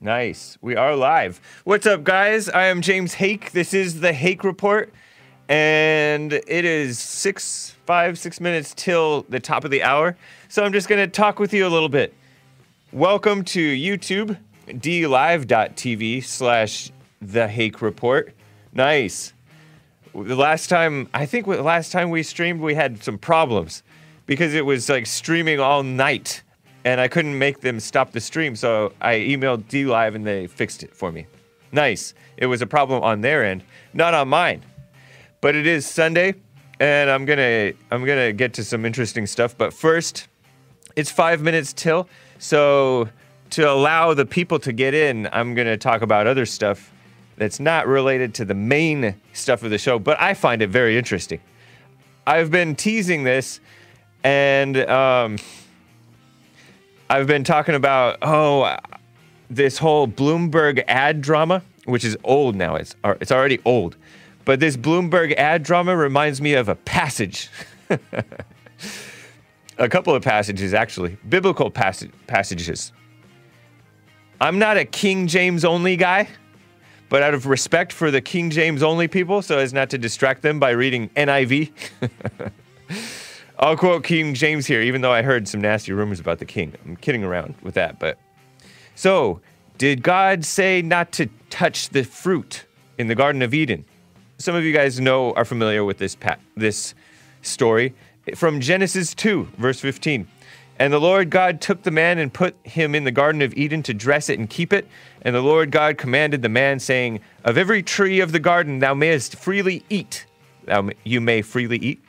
Nice. We are live. What's up, guys? I am James Hake. This is the Hake Report, and it is six, five, six minutes till the top of the hour. So I'm just going to talk with you a little bit. Welcome to YouTube, dlive.tv slash the Hake Report. Nice. The last time, I think the last time we streamed, we had some problems because it was like streaming all night and I couldn't make them stop the stream. So I emailed D Live and they fixed it for me. Nice. It was a problem on their end, not on mine. But it is Sunday, and I'm gonna I'm gonna get to some interesting stuff. But first, it's five minutes till. So to allow the people to get in, I'm gonna talk about other stuff that's not related to the main stuff of the show, but I find it very interesting. I've been teasing this, and um, I've been talking about oh this whole Bloomberg ad drama, which is old now. It's uh, it's already old, but this Bloomberg ad drama reminds me of a passage, a couple of passages actually, biblical passage, passages. I'm not a King James only guy, but out of respect for the King James only people, so as not to distract them by reading NIV. I'll quote King James here, even though I heard some nasty rumors about the king. I'm kidding around with that, but so did God say not to touch the fruit in the Garden of Eden? Some of you guys know are familiar with this pa- this story from Genesis 2, verse 15. And the Lord God took the man and put him in the Garden of Eden to dress it and keep it. And the Lord God commanded the man, saying, Of every tree of the garden thou mayest freely eat, thou, you may freely eat.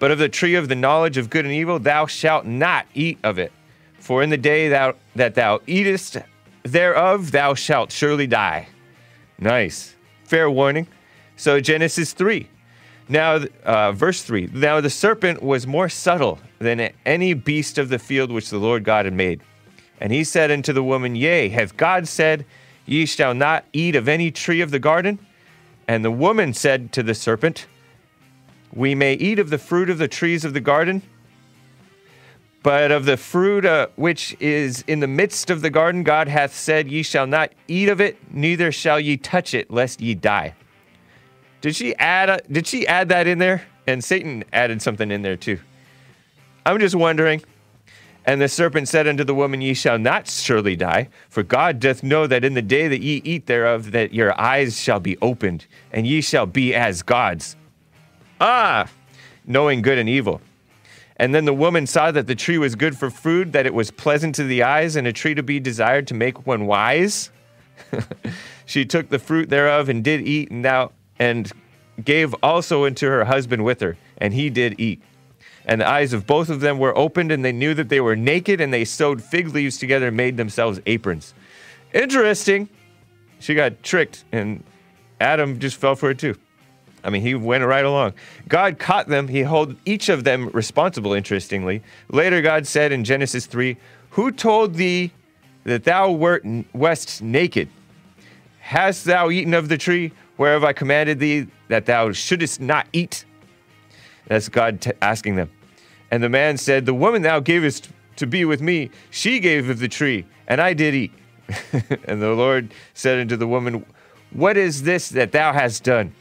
But of the tree of the knowledge of good and evil, thou shalt not eat of it. For in the day thou, that thou eatest thereof, thou shalt surely die. Nice. Fair warning. So, Genesis 3. Now, uh, verse 3. Now the serpent was more subtle than any beast of the field which the Lord God had made. And he said unto the woman, Yea, hath God said, Ye shall not eat of any tree of the garden? And the woman said to the serpent, we may eat of the fruit of the trees of the garden, but of the fruit uh, which is in the midst of the garden, God hath said, Ye shall not eat of it, neither shall ye touch it, lest ye die. Did she add? A, did she add that in there? And Satan added something in there too. I'm just wondering. And the serpent said unto the woman, Ye shall not surely die, for God doth know that in the day that ye eat thereof, that your eyes shall be opened, and ye shall be as gods Ah, knowing good and evil. And then the woman saw that the tree was good for food, that it was pleasant to the eyes, and a tree to be desired to make one wise. she took the fruit thereof and did eat, and now and gave also unto her husband with her, and he did eat. And the eyes of both of them were opened, and they knew that they were naked, and they sewed fig leaves together and made themselves aprons. Interesting. She got tricked, and Adam just fell for it too. I mean, he went right along. God caught them. He held each of them responsible, interestingly. Later, God said in Genesis 3 Who told thee that thou wert west naked? Hast thou eaten of the tree whereof I commanded thee that thou shouldest not eat? That's God t- asking them. And the man said, The woman thou gavest to be with me, she gave of the tree, and I did eat. and the Lord said unto the woman, What is this that thou hast done?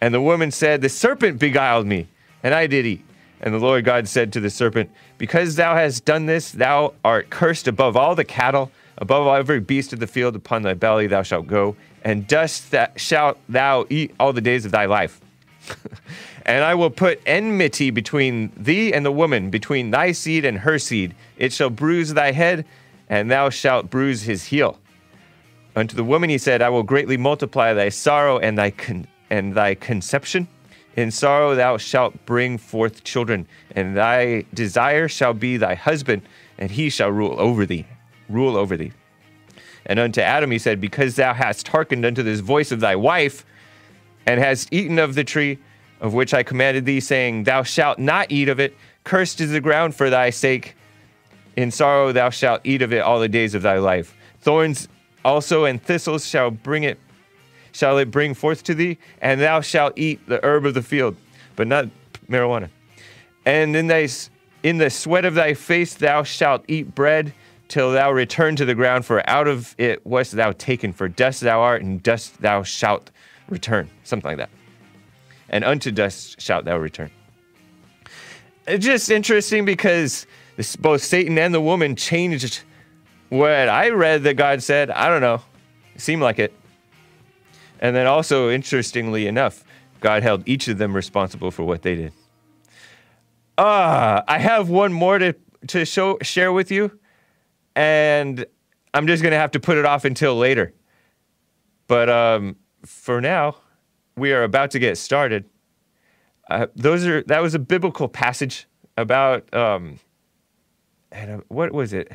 And the woman said, The serpent beguiled me, and I did eat. And the Lord God said to the serpent, Because thou hast done this, thou art cursed above all the cattle, above every beast of the field, upon thy belly thou shalt go, and dust that shalt thou eat all the days of thy life. and I will put enmity between thee and the woman, between thy seed and her seed. It shall bruise thy head, and thou shalt bruise his heel. Unto the woman he said, I will greatly multiply thy sorrow and thy con- and thy conception. In sorrow thou shalt bring forth children, and thy desire shall be thy husband, and he shall rule over thee. Rule over thee. And unto Adam he said, Because thou hast hearkened unto this voice of thy wife, and hast eaten of the tree of which I commanded thee, saying, Thou shalt not eat of it, cursed is the ground for thy sake. In sorrow thou shalt eat of it all the days of thy life. Thorns also and thistles shall bring it shall it bring forth to thee, and thou shalt eat the herb of the field, but not marijuana. And in thy in the sweat of thy face thou shalt eat bread till thou return to the ground, for out of it wast thou taken, for dust thou art, and dust thou shalt return. Something like that. And unto dust shalt thou return. It's just interesting because this, both Satan and the woman changed what I read that God said. I don't know. It seemed like it. And then also, interestingly enough, God held each of them responsible for what they did. Ah, uh, I have one more to, to show share with you, and I'm just gonna have to put it off until later. But um, for now, we are about to get started. Uh, those are that was a biblical passage about um, and, uh, what was it?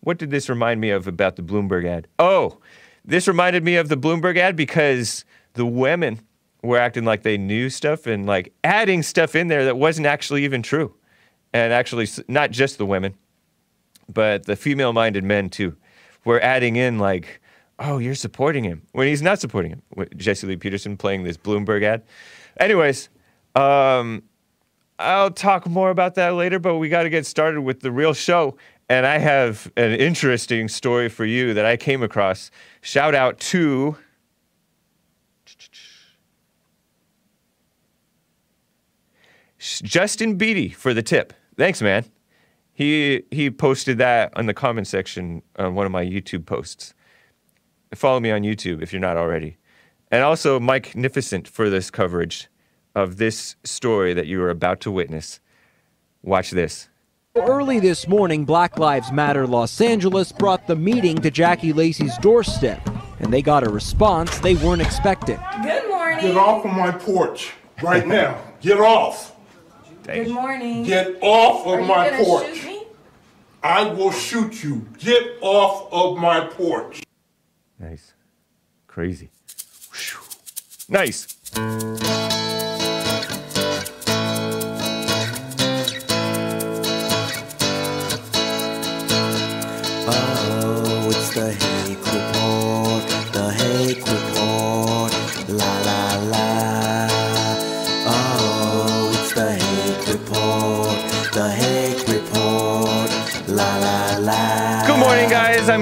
What did this remind me of about the Bloomberg ad? Oh, this reminded me of the Bloomberg ad because the women were acting like they knew stuff and like adding stuff in there that wasn't actually even true. And actually, not just the women, but the female minded men too, were adding in like, oh, you're supporting him when he's not supporting him. Jesse Lee Peterson playing this Bloomberg ad. Anyways, um, I'll talk more about that later, but we got to get started with the real show. And I have an interesting story for you that I came across. Shout out to Justin Beatty for the tip. Thanks, man. He he posted that on the comment section on one of my YouTube posts. Follow me on YouTube if you're not already. And also Mike Nificent for this coverage of this story that you are about to witness. Watch this. Early this morning, Black Lives Matter Los Angeles brought the meeting to Jackie Lacey's doorstep, and they got a response they weren't expecting. Good morning. Get off of my porch right now. Get off. Good morning. Get off of Are my gonna porch. shoot me? I will shoot you. Get off of my porch. Nice. Crazy. Nice.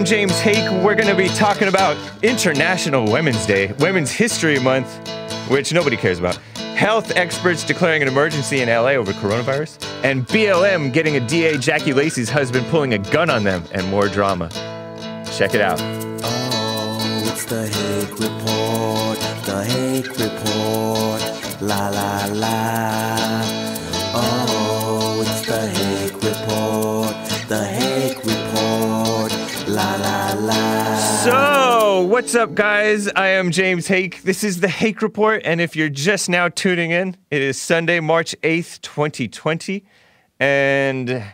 James Hake. We're going to be talking about International Women's Day, Women's History Month, which nobody cares about. Health experts declaring an emergency in LA over coronavirus, and BLM getting a DA Jackie Lacey's husband pulling a gun on them, and more drama. Check it out. Oh, it's the Hake Report, the Hake Report, la la la. What's up, guys? I am James Hake. This is the Hake Report, and if you're just now tuning in, it is Sunday, March 8th, 2020, and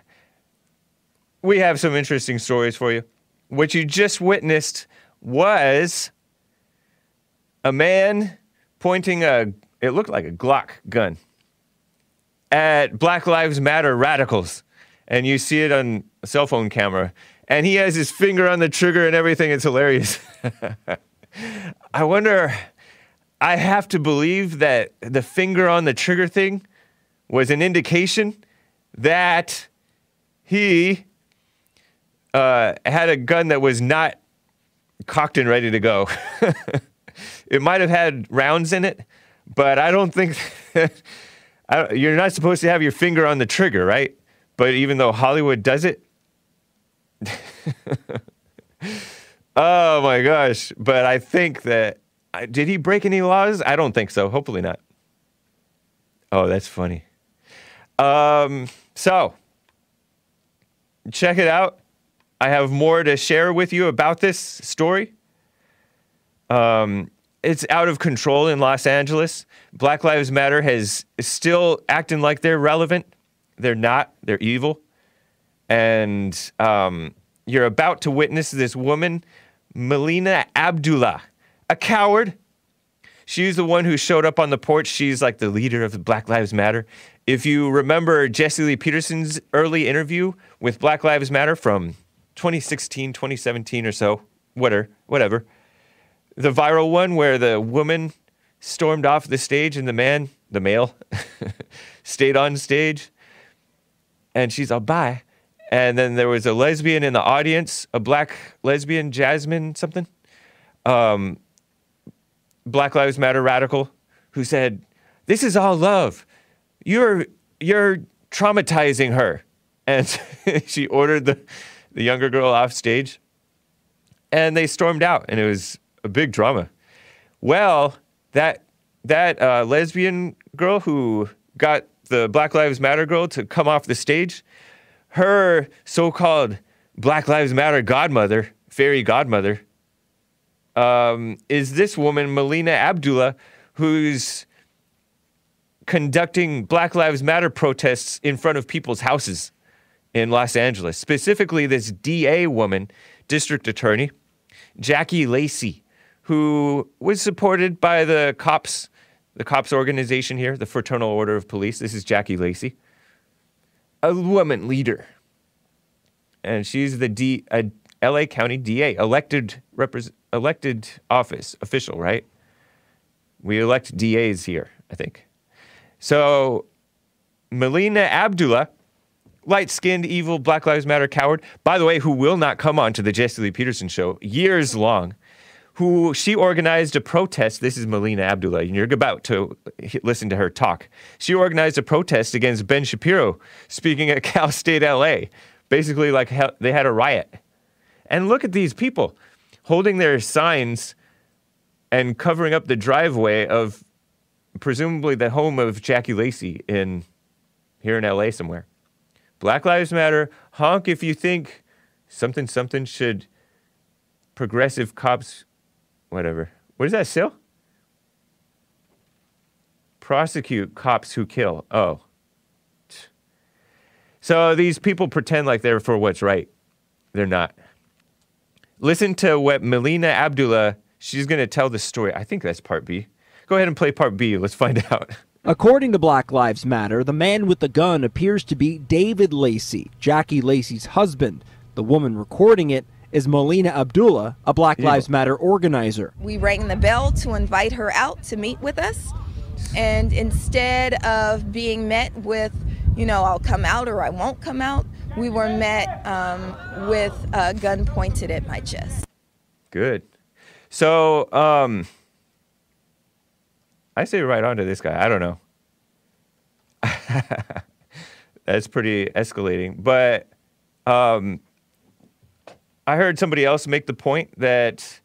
we have some interesting stories for you. What you just witnessed was a man pointing a, it looked like a Glock gun at Black Lives Matter radicals. And you see it on a cell phone camera. And he has his finger on the trigger and everything. It's hilarious. I wonder, I have to believe that the finger on the trigger thing was an indication that he uh, had a gun that was not cocked and ready to go. it might have had rounds in it, but I don't think I, you're not supposed to have your finger on the trigger, right? But even though Hollywood does it, oh my gosh! But I think that did he break any laws? I don't think so. Hopefully not. Oh, that's funny. Um, so check it out. I have more to share with you about this story. Um, it's out of control in Los Angeles. Black Lives Matter has is still acting like they're relevant. They're not. They're evil. And um, you're about to witness this woman, Melina Abdullah, a coward. She's the one who showed up on the porch. She's like the leader of Black Lives Matter. If you remember Jesse Lee Peterson's early interview with Black Lives Matter from 2016, 2017 or so, whatever, whatever. The viral one where the woman stormed off the stage and the man, the male, stayed on stage. And she's all, bye. And then there was a lesbian in the audience, a black lesbian, Jasmine something, um, Black Lives Matter radical, who said, "This is all love. You're you're traumatizing her," and she ordered the the younger girl off stage, and they stormed out, and it was a big drama. Well, that that uh, lesbian girl who got the Black Lives Matter girl to come off the stage, her so-called Black Lives Matter godmother, fairy godmother, um, is this woman, Melina Abdullah, who's conducting Black Lives Matter protests in front of people's houses in Los Angeles. Specifically, this DA woman, district attorney, Jackie Lacey, who was supported by the cops, the cops organization here, the Fraternal Order of Police. This is Jackie Lacey, a woman leader. And she's the LA County DA, elected repres elected office official, right? We elect DAs here, I think. So, Melina Abdullah, light skinned, evil, Black Lives Matter coward, by the way, who will not come on to the Jesse Lee Peterson show years long, who she organized a protest. This is Melina Abdullah, and you're about to listen to her talk. She organized a protest against Ben Shapiro speaking at Cal State LA. Basically, like they had a riot. And look at these people holding their signs and covering up the driveway of presumably the home of Jackie Lacey in here in LA somewhere. Black Lives Matter, honk if you think something something should progressive cops whatever. What is that still? Prosecute cops who kill. Oh. So these people pretend like they're for what's right. They're not. Listen to what Melina Abdullah, she's going to tell the story. I think that's part B. Go ahead and play part B. Let's find out. According to Black Lives Matter, the man with the gun appears to be David Lacey, Jackie Lacey's husband. The woman recording it is Melina Abdullah, a Black Lives Matter organizer. We rang the bell to invite her out to meet with us. And instead of being met with, you know, I'll come out or I won't come out, we were met um, with a gun pointed at my chest. Good. So, um, I say right on to this guy. I don't know. That's pretty escalating. But um, I heard somebody else make the point that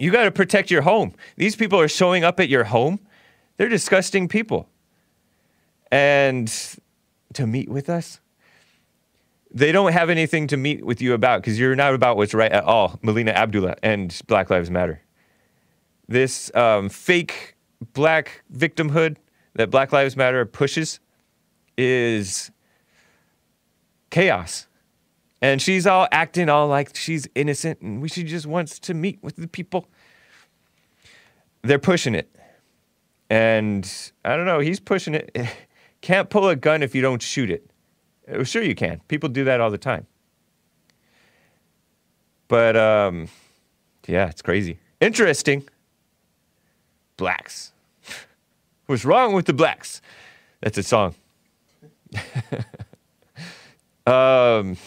you got to protect your home. These people are showing up at your home. They're disgusting people. And to meet with us, they don't have anything to meet with you about because you're not about what's right at all. Melina Abdullah and Black Lives Matter. This um, fake black victimhood that Black Lives Matter pushes is chaos. And she's all acting all like she's innocent and we she just wants to meet with the people. They're pushing it. And I don't know, he's pushing it. Can't pull a gun if you don't shoot it. Uh, sure, you can. People do that all the time. But um, yeah, it's crazy. Interesting. Blacks. What's wrong with the blacks? That's a song. um,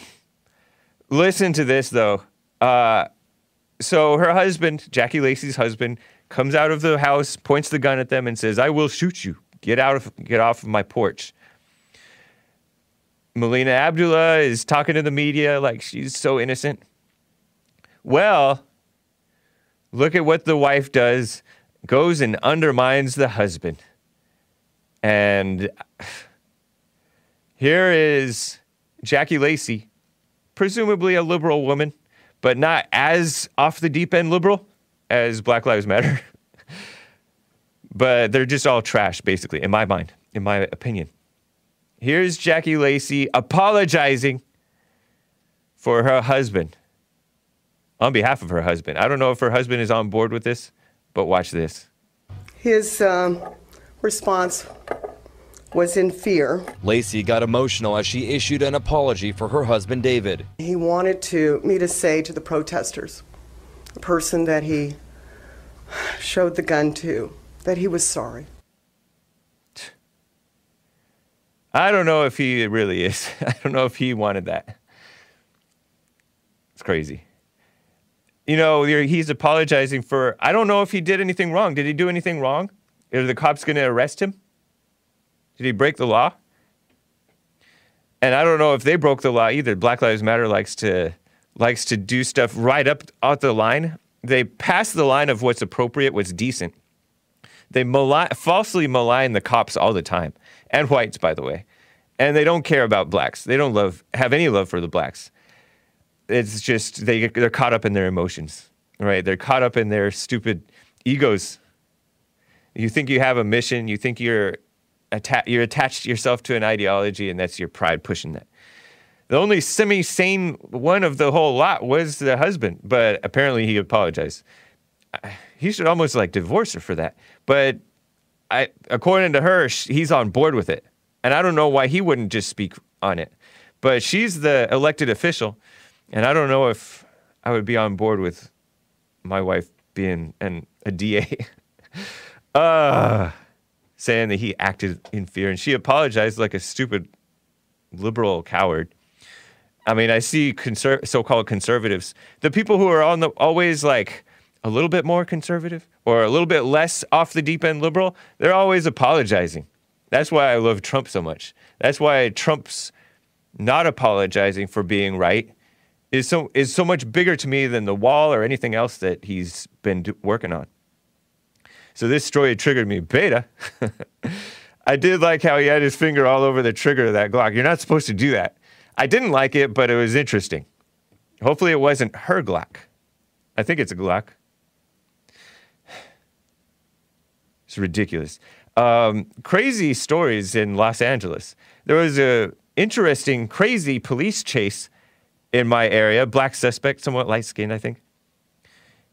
listen to this though. Uh, so her husband, Jackie Lacey's husband, comes out of the house, points the gun at them, and says, "I will shoot you. Get out of, get off of my porch." Melina Abdullah is talking to the media like she's so innocent. Well, look at what the wife does goes and undermines the husband. And here is Jackie Lacey, presumably a liberal woman, but not as off the deep end liberal as Black Lives Matter. but they're just all trash, basically, in my mind, in my opinion. Here's Jackie Lacey apologizing for her husband on behalf of her husband. I don't know if her husband is on board with this, but watch this. His um, response was in fear. Lacey got emotional as she issued an apology for her husband David. He wanted to me to say to the protesters, the person that he showed the gun to, that he was sorry. I don't know if he really is. I don't know if he wanted that. It's crazy. You know, he's apologizing for. I don't know if he did anything wrong. Did he do anything wrong? Are the cops going to arrest him? Did he break the law? And I don't know if they broke the law either. Black Lives Matter likes to likes to do stuff right up out the line. They pass the line of what's appropriate, what's decent. They malign, falsely malign the cops all the time, and whites, by the way. And they don't care about blacks. They don't love have any love for the blacks. It's just they they're caught up in their emotions, right? They're caught up in their stupid egos. You think you have a mission. You think you're atta- you're attached yourself to an ideology, and that's your pride pushing that. The only semi-sane one of the whole lot was the husband, but apparently he apologized. He should almost like divorce her for that. But I, according to her, he's on board with it, and I don't know why he wouldn't just speak on it. But she's the elected official, and I don't know if I would be on board with my wife being an a DA. uh, saying that he acted in fear, and she apologized like a stupid liberal coward. I mean, I see conser- so-called conservatives, the people who are on the always like a little bit more conservative or a little bit less off the deep end liberal. They're always apologizing. That's why I love Trump so much. That's why Trump's not apologizing for being right is so is so much bigger to me than the wall or anything else that he's been do- working on. So this story triggered me. Beta. I did like how he had his finger all over the trigger of that Glock. You're not supposed to do that. I didn't like it, but it was interesting. Hopefully, it wasn't her Glock. I think it's a Glock. It's ridiculous. Um, crazy stories in Los Angeles. There was a interesting, crazy police chase in my area. Black suspect, somewhat light skinned, I think.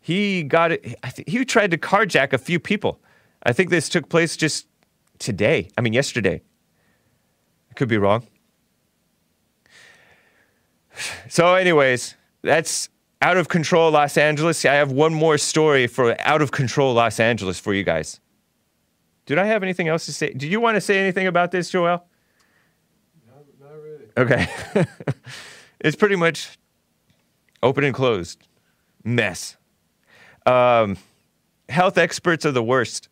He got it. I think he tried to carjack a few people. I think this took place just today. I mean, yesterday. I could be wrong. So, anyways, that's out of control Los Angeles. I have one more story for out of control Los Angeles for you guys. Did I have anything else to say? Did you want to say anything about this, Joel? Not really. Okay. it's pretty much open and closed. Mess. Um, health experts are the worst.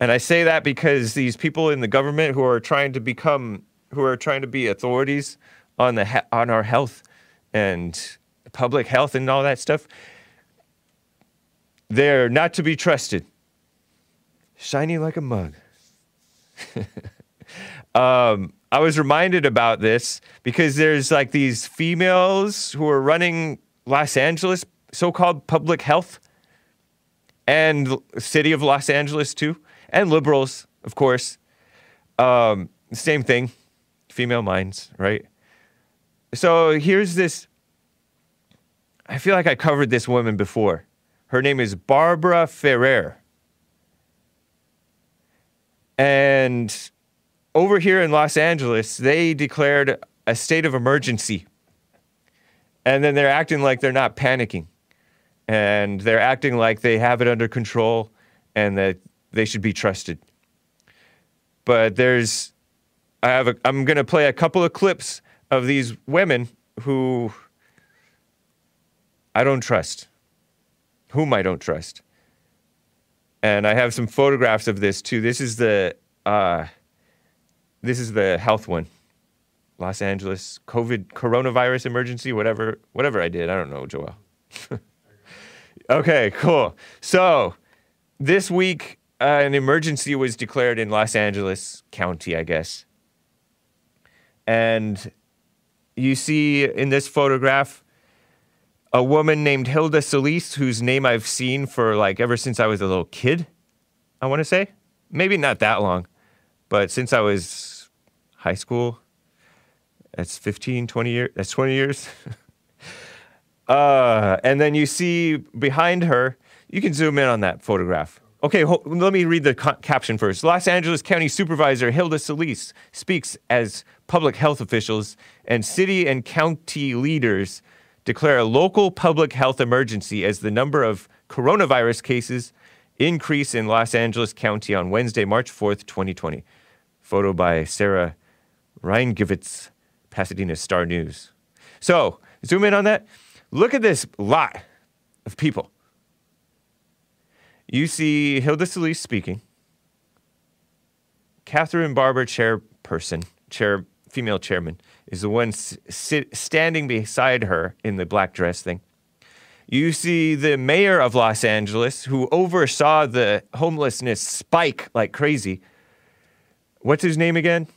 And I say that because these people in the government who are trying to become, who are trying to be authorities on the he- on our health and public health and all that stuff, they're not to be trusted. Shiny like a mug. um, I was reminded about this because there's like these females who are running Los Angeles, so-called public health, and city of Los Angeles too, and liberals, of course. Um, same thing, female minds, right? So here's this. I feel like I covered this woman before. Her name is Barbara Ferrer. And over here in Los Angeles, they declared a state of emergency. And then they're acting like they're not panicking. And they're acting like they have it under control and that they should be trusted. But there's, I have a, I'm going to play a couple of clips of these women who I don't trust, whom I don't trust and I have some photographs of this too. This is the uh, this is the health one, Los Angeles COVID coronavirus emergency, whatever whatever I did. I don't know, Joel. okay, cool. So this week, uh, an emergency was declared in Los Angeles County, I guess, and you see in this photograph a woman named Hilda Solis, whose name I've seen for like ever since I was a little kid, I want to say. Maybe not that long, but since I was high school, that's 15, 20 years, that's 20 years. uh, and then you see behind her, you can zoom in on that photograph. Okay, ho- let me read the ca- caption first. Los Angeles County Supervisor Hilda Solis speaks as public health officials and city and county leaders declare a local public health emergency as the number of coronavirus cases increase in Los Angeles County on Wednesday, March 4th, 2020. Photo by Sarah Reingewirtz, Pasadena Star News. So, Zoom in on that. Look at this lot of people. You see Hilda Solis speaking. Kathryn Barger, chairperson, chair, female chairman, is the one sit, standing beside her in the black dress thing. You see the mayor of Los Angeles, who oversaw the homelessness spike like crazy. What's his name again?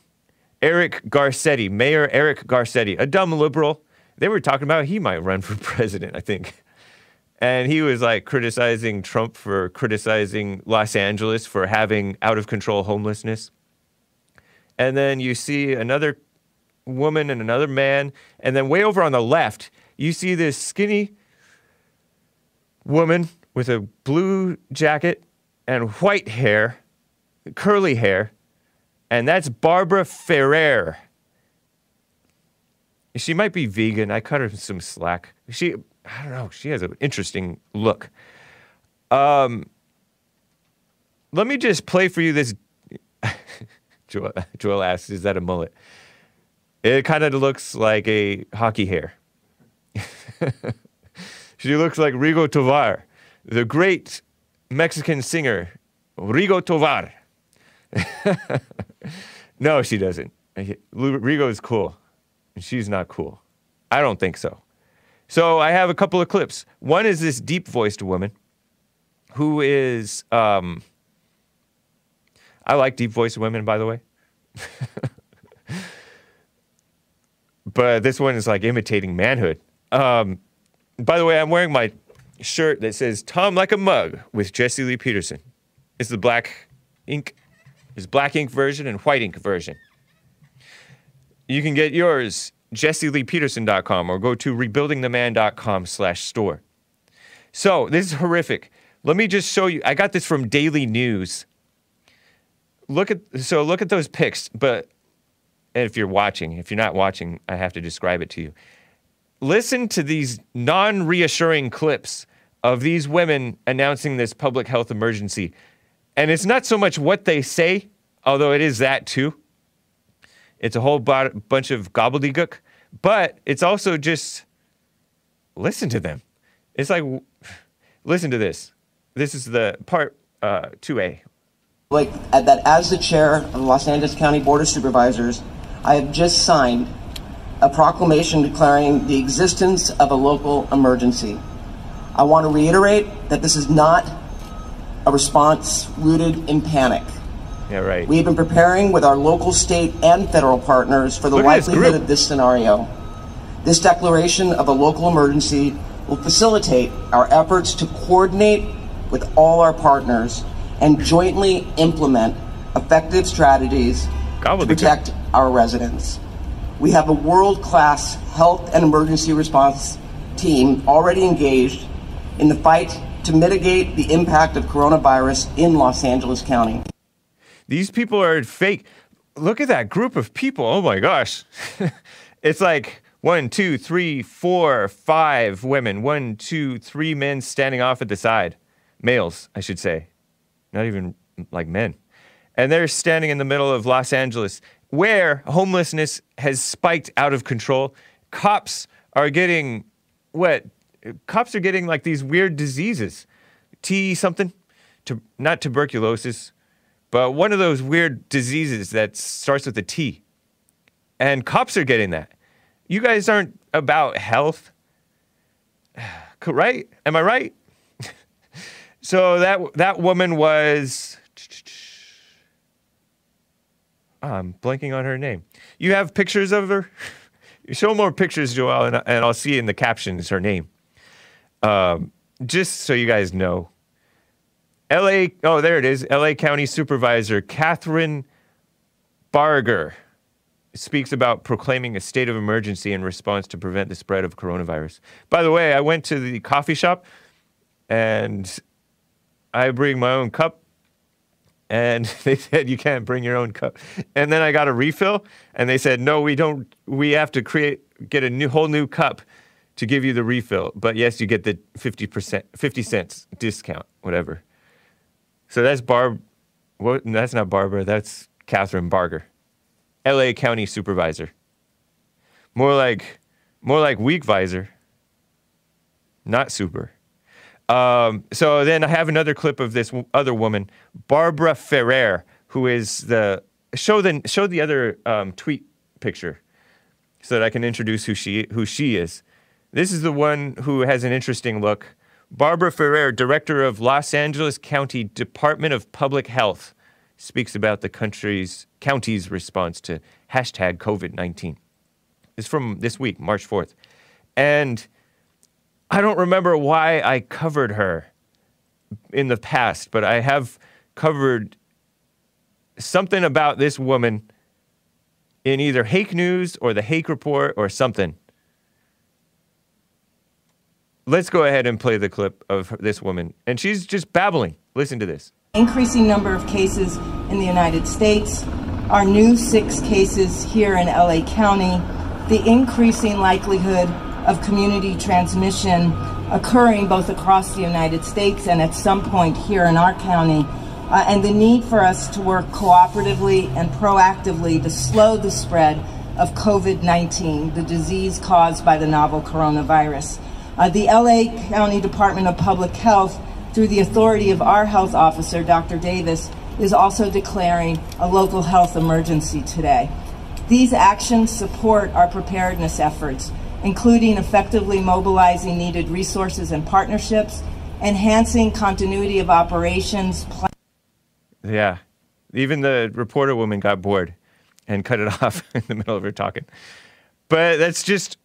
Eric Garcetti, Mayor Eric Garcetti, a dumb liberal. They were talking about he might run for president, I think. And he was like criticizing Trump for criticizing Los Angeles for having out of control homelessness. And then you see another woman and another man. And then way over on the left, you see this skinny woman with a blue jacket and white hair, curly hair. And that's Barbara Ferrer. She might be vegan. I cut her some slack. She, I don't know. She has an interesting look. Um, let me just play for you this. Joel, Joel asks, "Is that a mullet?" It kind of looks like a hockey hair. she looks like Rigo Tovar, the great Mexican singer, Rigo Tovar. no, she doesn't. Rigo is cool. She's not cool. I don't think so. So I have a couple of clips. One is this deep voiced woman who is, um, I like deep voiced women, by the way. but this one is like imitating manhood. Um, by the way, I'm wearing my shirt that says Tom Like a Mug with Jesse Lee Peterson. It's the black ink, it's black ink version and white ink version. You can get yours, jesseleepeterson.com, or go to rebuildingtheman.com slash store. So this is horrific. Let me just show you. I got this from Daily News. Look at so look at those pics, but if you're watching, if you're not watching, I have to describe it to you. Listen to these non-reassuring clips of these women announcing this public health emergency. And it's not so much what they say, although it is that too. It's a whole bunch of gobbledygook, but it's also just listen to them. It's like, listen to this. This is the part uh, 2A. like that as the chair of the Los Angeles County Board of Supervisors, I have just signed a proclamation declaring the existence of a local emergency. I want to reiterate that this is not a response rooted in panic. Yeah, right. We have been preparing with our local, state, and federal partners for the Look at this likelihood of this scenario. This declaration of a local emergency will facilitate our efforts to coordinate with all our partners and jointly implement effective strategies to protect our residents. We have a world class health and emergency response team already engaged in the fight to mitigate the impact of coronavirus in Los Angeles County. These people are fake. Look at that group of people. Oh my gosh. it's like one, two, three, four, five women, one, two, three men standing off at the side. Males, I should say. Not even like men. And they're standing in the middle of Los Angeles where homelessness has spiked out of control. Cops are getting what? Cops are getting like these weird diseases. T something? Not tuberculosis, but one of those weird diseases that starts with a T. And cops are getting that. You guys aren't about health, right? Am I right? so that that woman was. Ah, I'm blanking on her name. You have pictures of her? Show more pictures, Joel, and, and I'll see in the captions her name. Um, just so you guys know. LA, oh, there it is. LA County Supervisor Kathryn Barger speaks about proclaiming a state of emergency in response to prevent the spread of coronavirus. By the way, I went to the coffee shop and I bring my own cup and they said you can't bring your own cup. And then I got a refill and they said no, we don't we have to create get a new whole new cup to give you the refill. But yes, you get the 50% 50 cents discount, whatever. So that's Barb. What? That's not Barbara. That's Kathryn Barger, L.A. County Supervisor. More like, More like weak visor. Not super. Um, so then I have another clip of this other woman, Barbara Ferrer, who is the show the show the other um, tweet picture, so that I can introduce who she who she is. This is the one who has an interesting look. Barbara Ferrer, director of Los Angeles County Department of Public Health, speaks about the country's county's response to hashtag COVID nineteen. It's from this week, March fourth, and I don't remember why I covered her in the past, but I have covered something about this woman in either Hake News or the Hake Report or something. Let's go ahead and play the clip of this woman. And she's just babbling. Listen to this. increasing number of cases in the United States, our new six cases here in LA County, the increasing likelihood of community transmission occurring both across the United States and at some point here in our county, uh, and the need for us to work cooperatively and proactively to slow the spread of COVID 19, the disease caused by the novel coronavirus. Uh, the LA County Department of Public Health, through the authority of our health officer, Dr. Davis, is also declaring a local health emergency today. These actions support our preparedness efforts, including effectively mobilizing needed resources and partnerships, enhancing continuity of operations, Yeah. Even the reporter woman got bored and cut it off in the middle of her talking. But that's just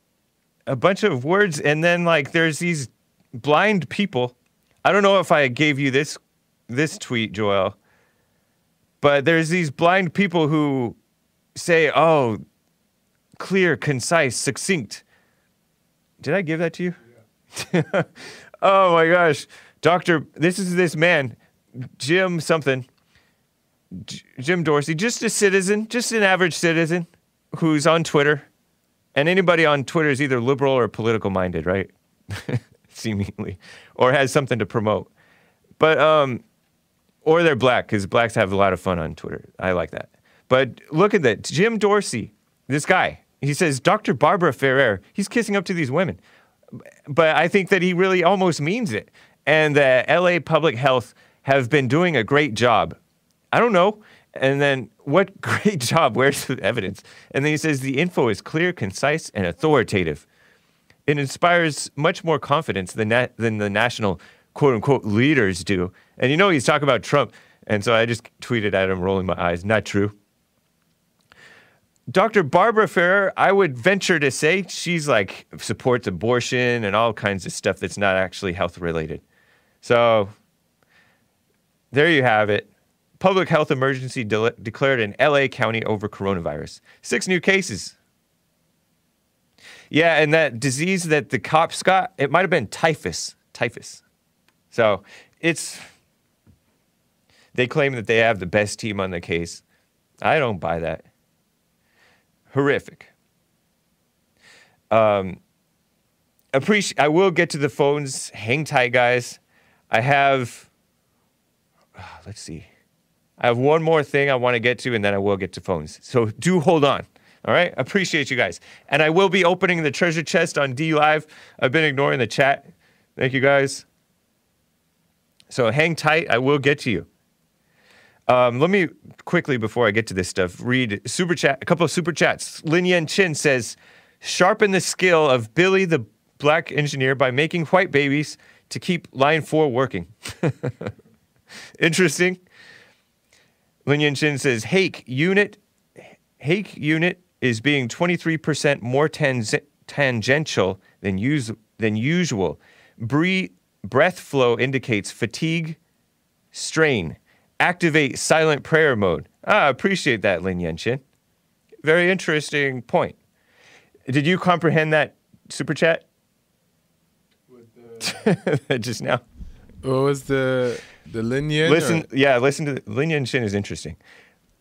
a bunch of words. And then, like, there's these blind people. I don't know if I gave you this this tweet, Joel, but there's these blind people who say, "Oh, clear, concise, succinct." Did I give that to you? oh my gosh, Doctor, this is this man, Jim something, J- Jim Dorsey, just a citizen, just an average citizen who's on Twitter, and anybody on Twitter is either liberal or political minded, right? Seemingly, or has something to promote, but um, or they're black because blacks have a lot of fun on Twitter. I like that. But look at that, Jim Dorsey, this guy. He says Dr. Barbara Ferrer. He's kissing up to these women but I think that he really almost means it. And the LA Public Health have been doing a great job. I don't know. And then, what great job? Where's the evidence? And then he says the info is clear, concise, and authoritative. It inspires much more confidence than, na- than the national quote unquote leaders do. And you know, he's talking about Trump. And so I just tweeted at him, rolling my eyes. Not true. Dr. Barbara Ferrer, I would venture to say she's like supports abortion and all kinds of stuff that's not actually health related. So there you have it. Public health emergency de- declared in LA County over coronavirus. Six new cases. Yeah, and that disease that the cops got, it might have been typhus. Typhus. So it's, they claim that they have the best team on the case. I don't buy that horrific. Um, appreciate. I will get to the phones. Hang tight, guys. I have. ah, let's see. I have one more thing I want to get to, and then I will get to phones. So do hold on. All right. Appreciate you guys, and I will be opening the treasure chest on D Live. I've been ignoring the chat. Thank you guys. So hang tight. I will get to you. Um, let me quickly, before I get to this stuff, read super chat. A couple of super chats. Lin Yan Chin says, "Sharpen the skill of Billy the black engineer by making white babies to keep line four working." Interesting. Lin Yan Chin says, "Hake unit, Hake unit is being 23% more tans- tangential than, us- than usual. Bre- breath flow indicates fatigue, strain." activate silent prayer mode. Ah, I appreciate that, Lin Yenshin. Very interesting point. Did you comprehend that super chat? Just now. What was the the linear? Listen, yeah, listen to Lin Yenshin is interesting.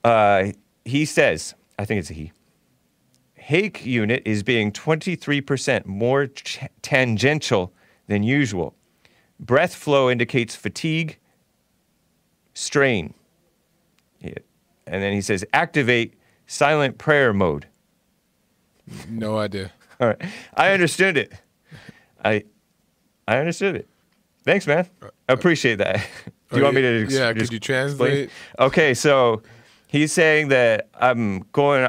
Uh, he says, I think it's a he. Hake unit is being 23% more ch- tangential than usual. Breath flow indicates fatigue, strain. Yeah. And then he says, activate silent prayer mode. No idea. All right. I understood it. I I understood it. Thanks, man. I appreciate that. Do you want me to yeah, could you translate? Okay, so he's saying that I'm going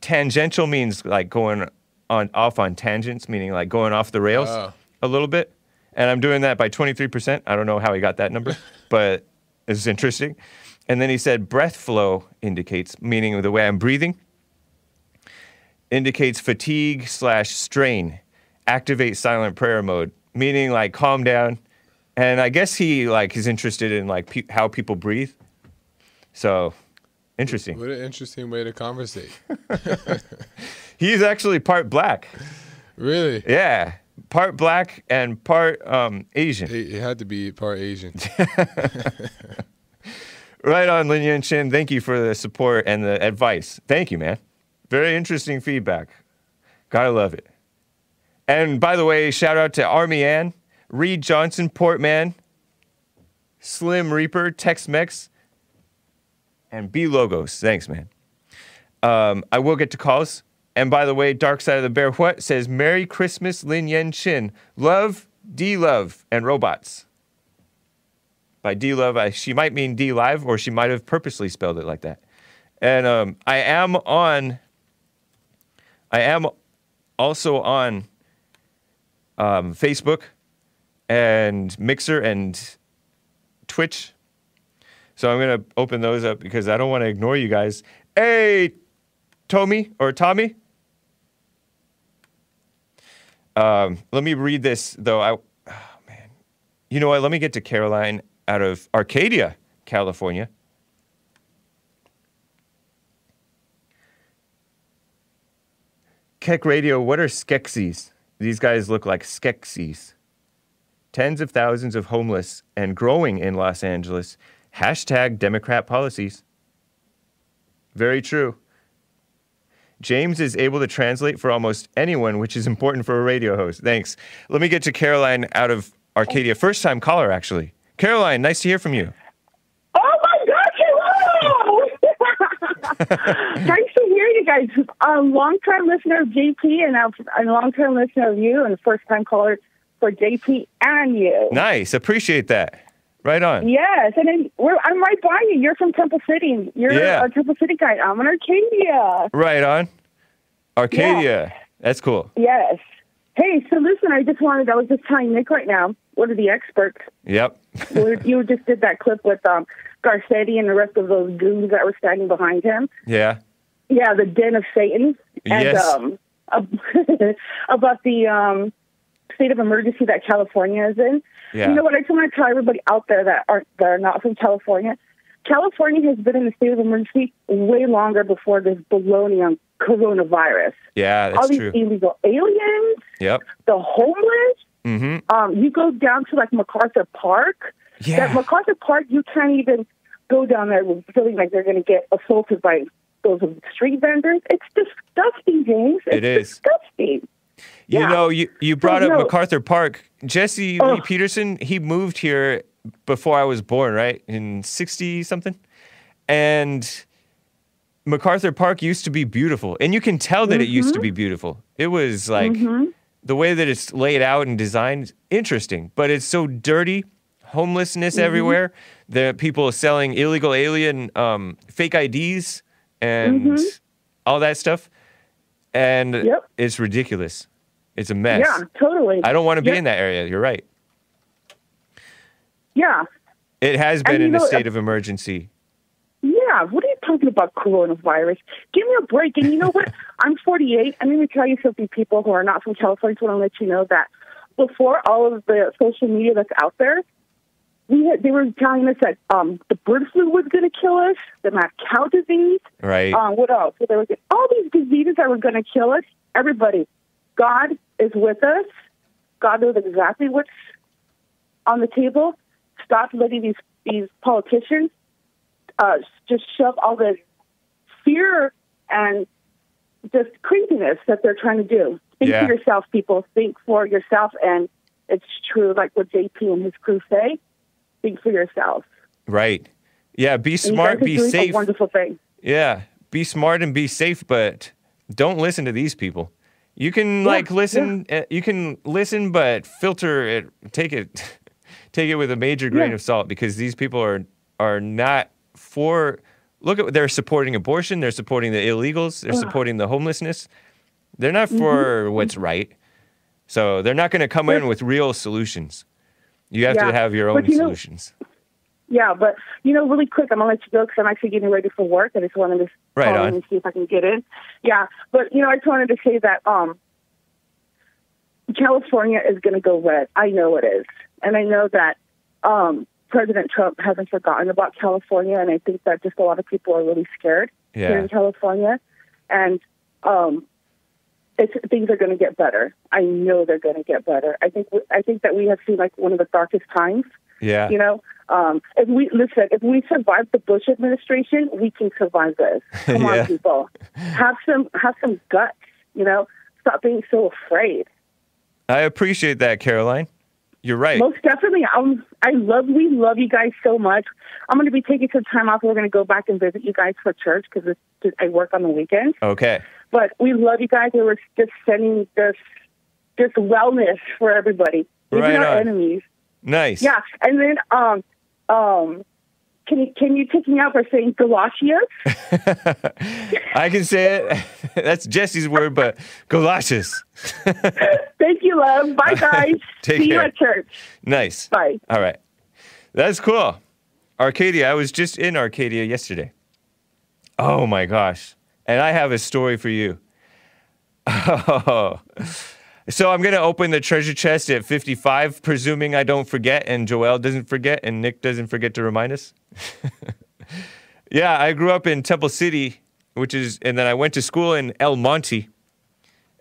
tangential means like going on off on tangents, meaning like going off the rails Oh. a little bit. And I'm doing that by 23%. I don't know how he got that number, but it's interesting. And then he said breath flow indicates, meaning the way I'm breathing, indicates fatigue slash strain. Activate silent prayer mode, meaning like calm down. And I guess he like is interested in like pe- how people breathe. So interesting. What an interesting way to conversate. He's actually part black. Really? Yeah, part black and part um, Asian. It, it had to be part Asian. Right on, Lin Yan Chin. Thank you for the support and the advice. Thank you, man. Very interesting feedback. Gotta love it. And by the way, shout out to Army Ann, Reed Johnson, Portman, Slim Reaper, Tex Mex, and B Logos. Thanks, man. Um, I will get to calls. And by the way, Dark Side of the Bear What says Merry Christmas, Lin Yen Chin. Love, D Love, and robots. By D Love, she might mean D Live, or she might have purposely spelled it like that. And um, I am on. I am also on um, Facebook and Mixer and Twitch. So I'm gonna open those up because I don't want to ignore you guys. Hey, Tommy or Tommy. Um, let me read this though. I, oh, man, you know what? Let me get to Caroline out of Arcadia, California. Keck Radio, what are Skeksis? These guys look like Skeksis. Tens of thousands of homeless and growing in Los Angeles. Hashtag Democrat policies. Very true. James is able to translate for almost anyone, which is important for a radio host. Thanks. Let me get to Caroline out of Arcadia. First time caller, actually. Caroline, nice to hear from you. Oh my God, hello! nice to hear you guys. Um, a long time listener of JP and uh, a, a long time listener of you, and first time caller for JP and you. Nice. Appreciate that. Right on. Yes, and then we're, I'm right by you. You're from Temple City. You're Yeah. a Temple City guy. I'm in Arcadia. Right on. Arcadia. That's cool. Yes. Hey, so listen, I just wanted, I was just telling Nick right now, one of the experts, Yep. you you just did that clip with um, Garcetti and the rest of those goons that were standing behind him. Yeah. Yeah, the den of Satan. And Yes. um, about the um, state of emergency that California is in. Yeah. You know what? I just want to tell everybody out there that aren't that are not from California. California has been in the state of emergency way longer before this baloney on coronavirus. Yeah, that's All these true. illegal aliens, Yep. the homeless. Mm-hmm. Um, you go down to like MacArthur Park. Yeah. That MacArthur Park, you can't even go down there feeling like they're going to get assaulted by those street vendors. It's disgusting, James. It's It is. disgusting. You Yeah. know, you, you brought Oh, up no. MacArthur Park. Jesse Lee Peterson, he moved here before I was born, right? In 60 something. And MacArthur Park used to be beautiful. And you can tell that it used to Mhm. be beautiful. It was like Mhm. the way that it's laid out and designed, interesting. But it's so dirty, homelessness Mhm. everywhere. The people selling illegal alien um, fake IDs and Mhm. all that stuff. And Yep. it's ridiculous. It's a mess. Yeah, totally. I don't want to be Yep. in that area. You're right. Yeah. It has been in a know, state uh, of emergency. Yeah, what are you talking about coronavirus? Give me a break. And you know what? I'm 48. I'm going to tell you something, people who are not from California. I want to let you know that before all of the social media that's out there, we had, they were telling us that um, the bird flu was going to kill us, the mad cow disease. Right. Um, what else? So there was all these diseases that were going to kill us. Everybody, God is with us. God knows exactly what's on the table. Stop letting these these politicians uh, just shove all this fear and just craziness that they're trying to do. Think Yeah. for yourself, people. Think for yourself, and it's true, like what JP and his crew say. Think for yourself. Right. Yeah, be smart, be safe. A wonderful thing. Yeah, be smart and be safe, but don't listen to these people. You can Yeah, like listen. uh, You can listen, but filter it. Take it, take it with a major grain Yeah. of salt because these people are are not for. Look at they're supporting abortion. They're supporting the illegals. They're supporting the homelessness. They're not Mm-hmm. for what's right. So they're not going to come in with real solutions. You have Yeah, to have your own you know- solutions. Yeah, but you know, really quick, I'm gonna let you go because I'm actually getting ready for work. I just wanted to Right call in and see if I can get in. Yeah, but you know, I just wanted to say that um, California is going to go red. I know it is, and I know that um, President Trump hasn't forgotten about California, and I think that just a lot of people are really scared here in California, and um, it's, things are going to get better. I know they're going to get better. I think I think that we have seen like one of the darkest times. Yeah. You know, um, if we listen, if we survive the Bush administration, we can survive this. Come Yeah. on, people, have some have some guts. You know, stop being so afraid. I appreciate that, Caroline. You're right. Most definitely, um, I love we love you guys so much. I'm going to be taking some time off. We're going to go back and visit you guys for church because I work on the weekends. Okay. But we love you guys. and We're just sending this this wellness for everybody, even Right our on. enemies. Nice. Yeah, and then um um can you can you take me out for saying Galatians? I can say it. That's Jesse's word, but galoshes. Thank you, love. Bye guys. Take See you at church. Nice. Bye. All right. That's cool. Arcadia. I was just in Arcadia yesterday. Oh my gosh. And I have a story for you. Oh. So I'm going to open the treasure chest at 55, presuming I don't forget and Joel doesn't forget and Nick doesn't forget to remind us. yeah, I grew up in Temple City, which is, and then I went to school in El Monte.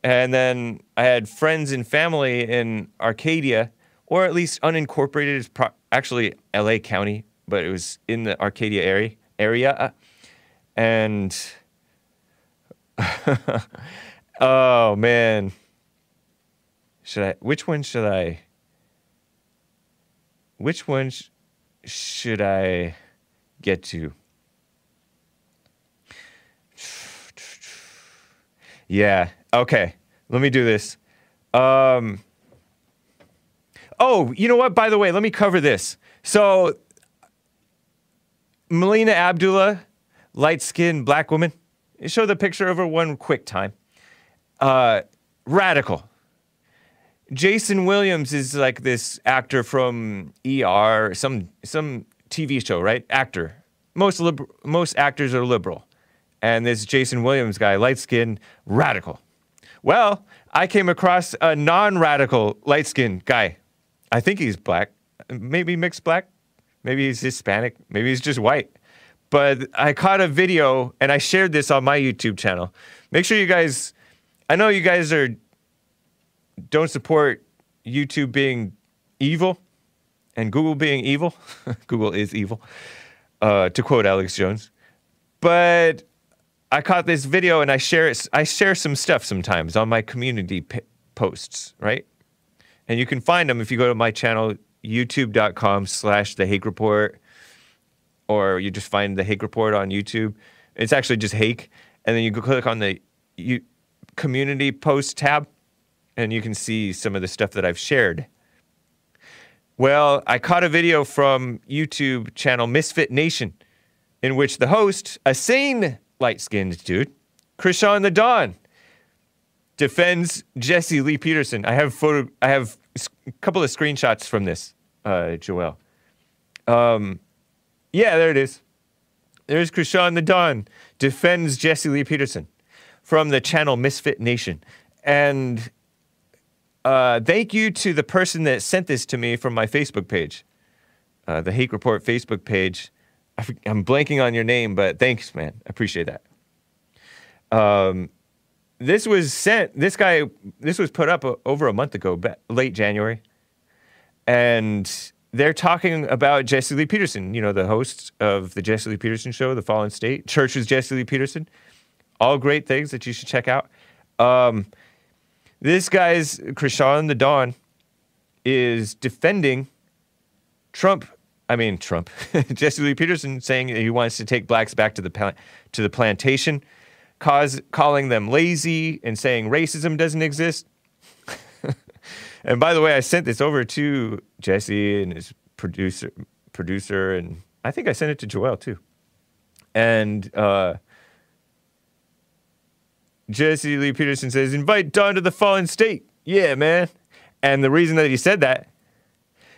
And then I had friends and family in Arcadia, or at least unincorporated. It's pro- actually LA County, but it was in the Arcadia area. area. And oh man, should I? Which one should I? Which one sh- should I get to? Yeah. Okay. Let me do this. Um. Oh, you know what? By the way, let me cover this. So, Melina Abdullah, light skinned black woman. Show the picture of her one quick time. Uh, radical. Jason Williams is like this actor from ER, some some TV show, right? Actor. Most liber- most actors are liberal, and this Jason Williams guy, light skinned, radical. Well, I came across a non-radical light skinned guy. I think he's black, maybe mixed black, maybe he's Hispanic, maybe he's just white. But I caught a video and I shared this on my YouTube channel. Make sure you guys, I know you guys are don't support YouTube being evil and Google being evil. Google is evil, uh, to quote Alex Jones. But I caught this video and I share it. I share some stuff sometimes on my community p- posts, right? And you can find them if you go to my channel, youtube.com slash the Hake Report, or you just find the Hake Report on YouTube. It's actually just Hake. And then you click on the you, community post tab, and you can see some of the stuff that I've shared. Well, I caught a video from YouTube channel Misfit Nation, in which the host, a sane light skinned dude, Krishan the Don, defends Jesse Lee Peterson. I have photo. I have a couple of screenshots from this, uh, Joel. Um, yeah, there it is. There's Krishan the Don defends Jesse Lee Peterson from the channel Misfit Nation, and uh, thank you to the person that sent this to me from my Facebook page, uh, the Hake Report Facebook page. I, am blanking on your name, but thanks, man. I appreciate that. Um, this was sent. This guy. This was put up uh, over a month ago, late January, and they're talking about Jesse Lee Peterson. You know, the host of the Jesse Lee Peterson show, The Fallen State. Church with Jesse Lee Peterson. All great things that you should check out. Um, this guy's Krishan the Don is defending Trump. I mean Trump, Jesse Lee Peterson saying he wants to take blacks back to the pla- to the plantation cause, calling them lazy and saying racism doesn't exist. and by the way, I sent this over to Jesse and his producer, producer, and I think I sent it to Joel too. And uh, Jesse Lee Peterson says, "Invite Don to the fallen state." Yeah, man. And the reason that he said that,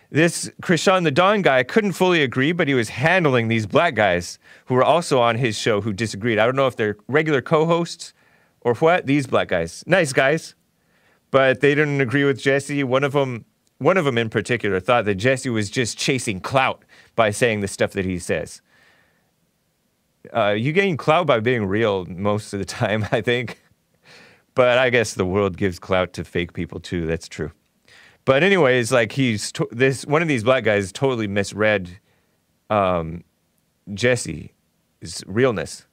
this Krishan the Don guy couldn't fully agree, but he was handling these black guys who were also on his show who disagreed. I don't know if they're regular co-hosts or what. These black guys, nice guys, but they didn't agree with Jesse. One of them, one of them in particular, thought that Jesse was just chasing clout by saying the stuff that he says. Uh, you gain clout by being real most of the time, I think. But I guess the world gives clout to fake people too. That's true. But anyways, like he's to- this one of these black guys totally misread um, Jesse's realness,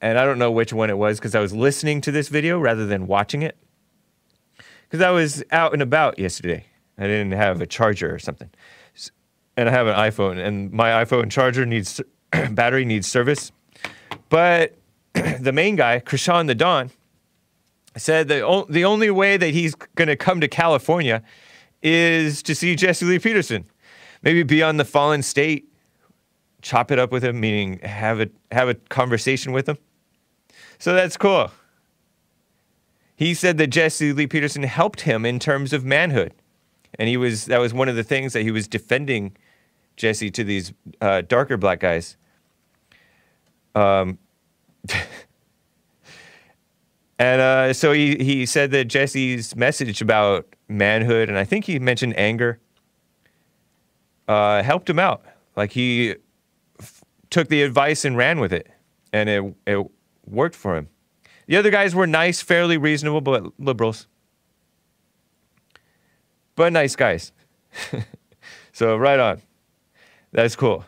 and I don't know which one it was because I was listening to this video rather than watching it. Because I was out and about yesterday. I didn't have a charger or something, and I have an iPhone, and my iPhone charger needs battery needs service. But the main guy, Krishan the Don, said the, o- the only way that he's going to come to California is to see Jesse Lee Peterson. Maybe be on the fallen state, chop it up with him, meaning have a, have a conversation with him. So that's cool. He said that Jesse Lee Peterson helped him in terms of manhood. And he was that was one of the things that he was defending Jesse to these uh, darker black guys. Um, and uh, so he, he said that Jesse's message about manhood, and I think he mentioned anger, uh, helped him out. Like he f- took the advice and ran with it, and it, it worked for him. The other guys were nice, fairly reasonable, but liberals. But nice guys. so, right on. That's cool.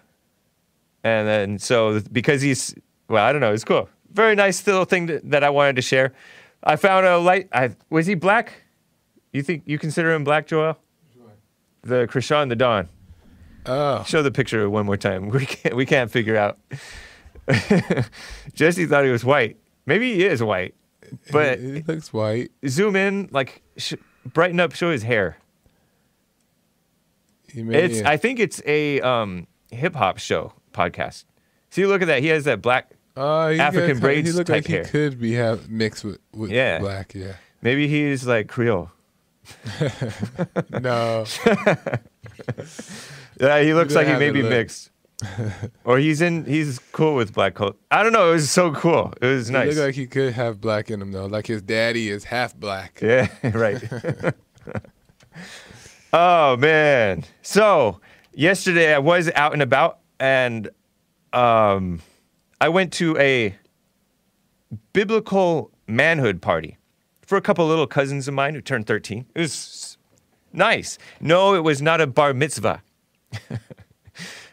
And then, so because he's, well, I don't know, it's cool. Very nice little thing to, that I wanted to share. I found a light. I, was he black? You think you consider him black, Joel? The Krishan the Don. Oh. Show the picture one more time. We can't, we can't figure out. Jesse thought he was white. Maybe he is white, but he looks white. Zoom in, like sh- brighten up, show his hair. He may- It's. I think it's a um, hip hop show podcast. See, look at that. He has that black Uh, African could- braids He looked type like hair. he could be have mixed with, with Yeah. black. Yeah. Maybe he's like Creole. No. Yeah, he looks like he may be look. mixed. or he's in. He's cool with black. I don't know. It was so cool. It was He nice. looked like he could have black in him though. Like his daddy is half black. Yeah, right. oh man. So yesterday I was out and about, and um, I went to a biblical manhood party for a couple little cousins of mine who turned 13. It was nice. No, it was not a bar mitzvah.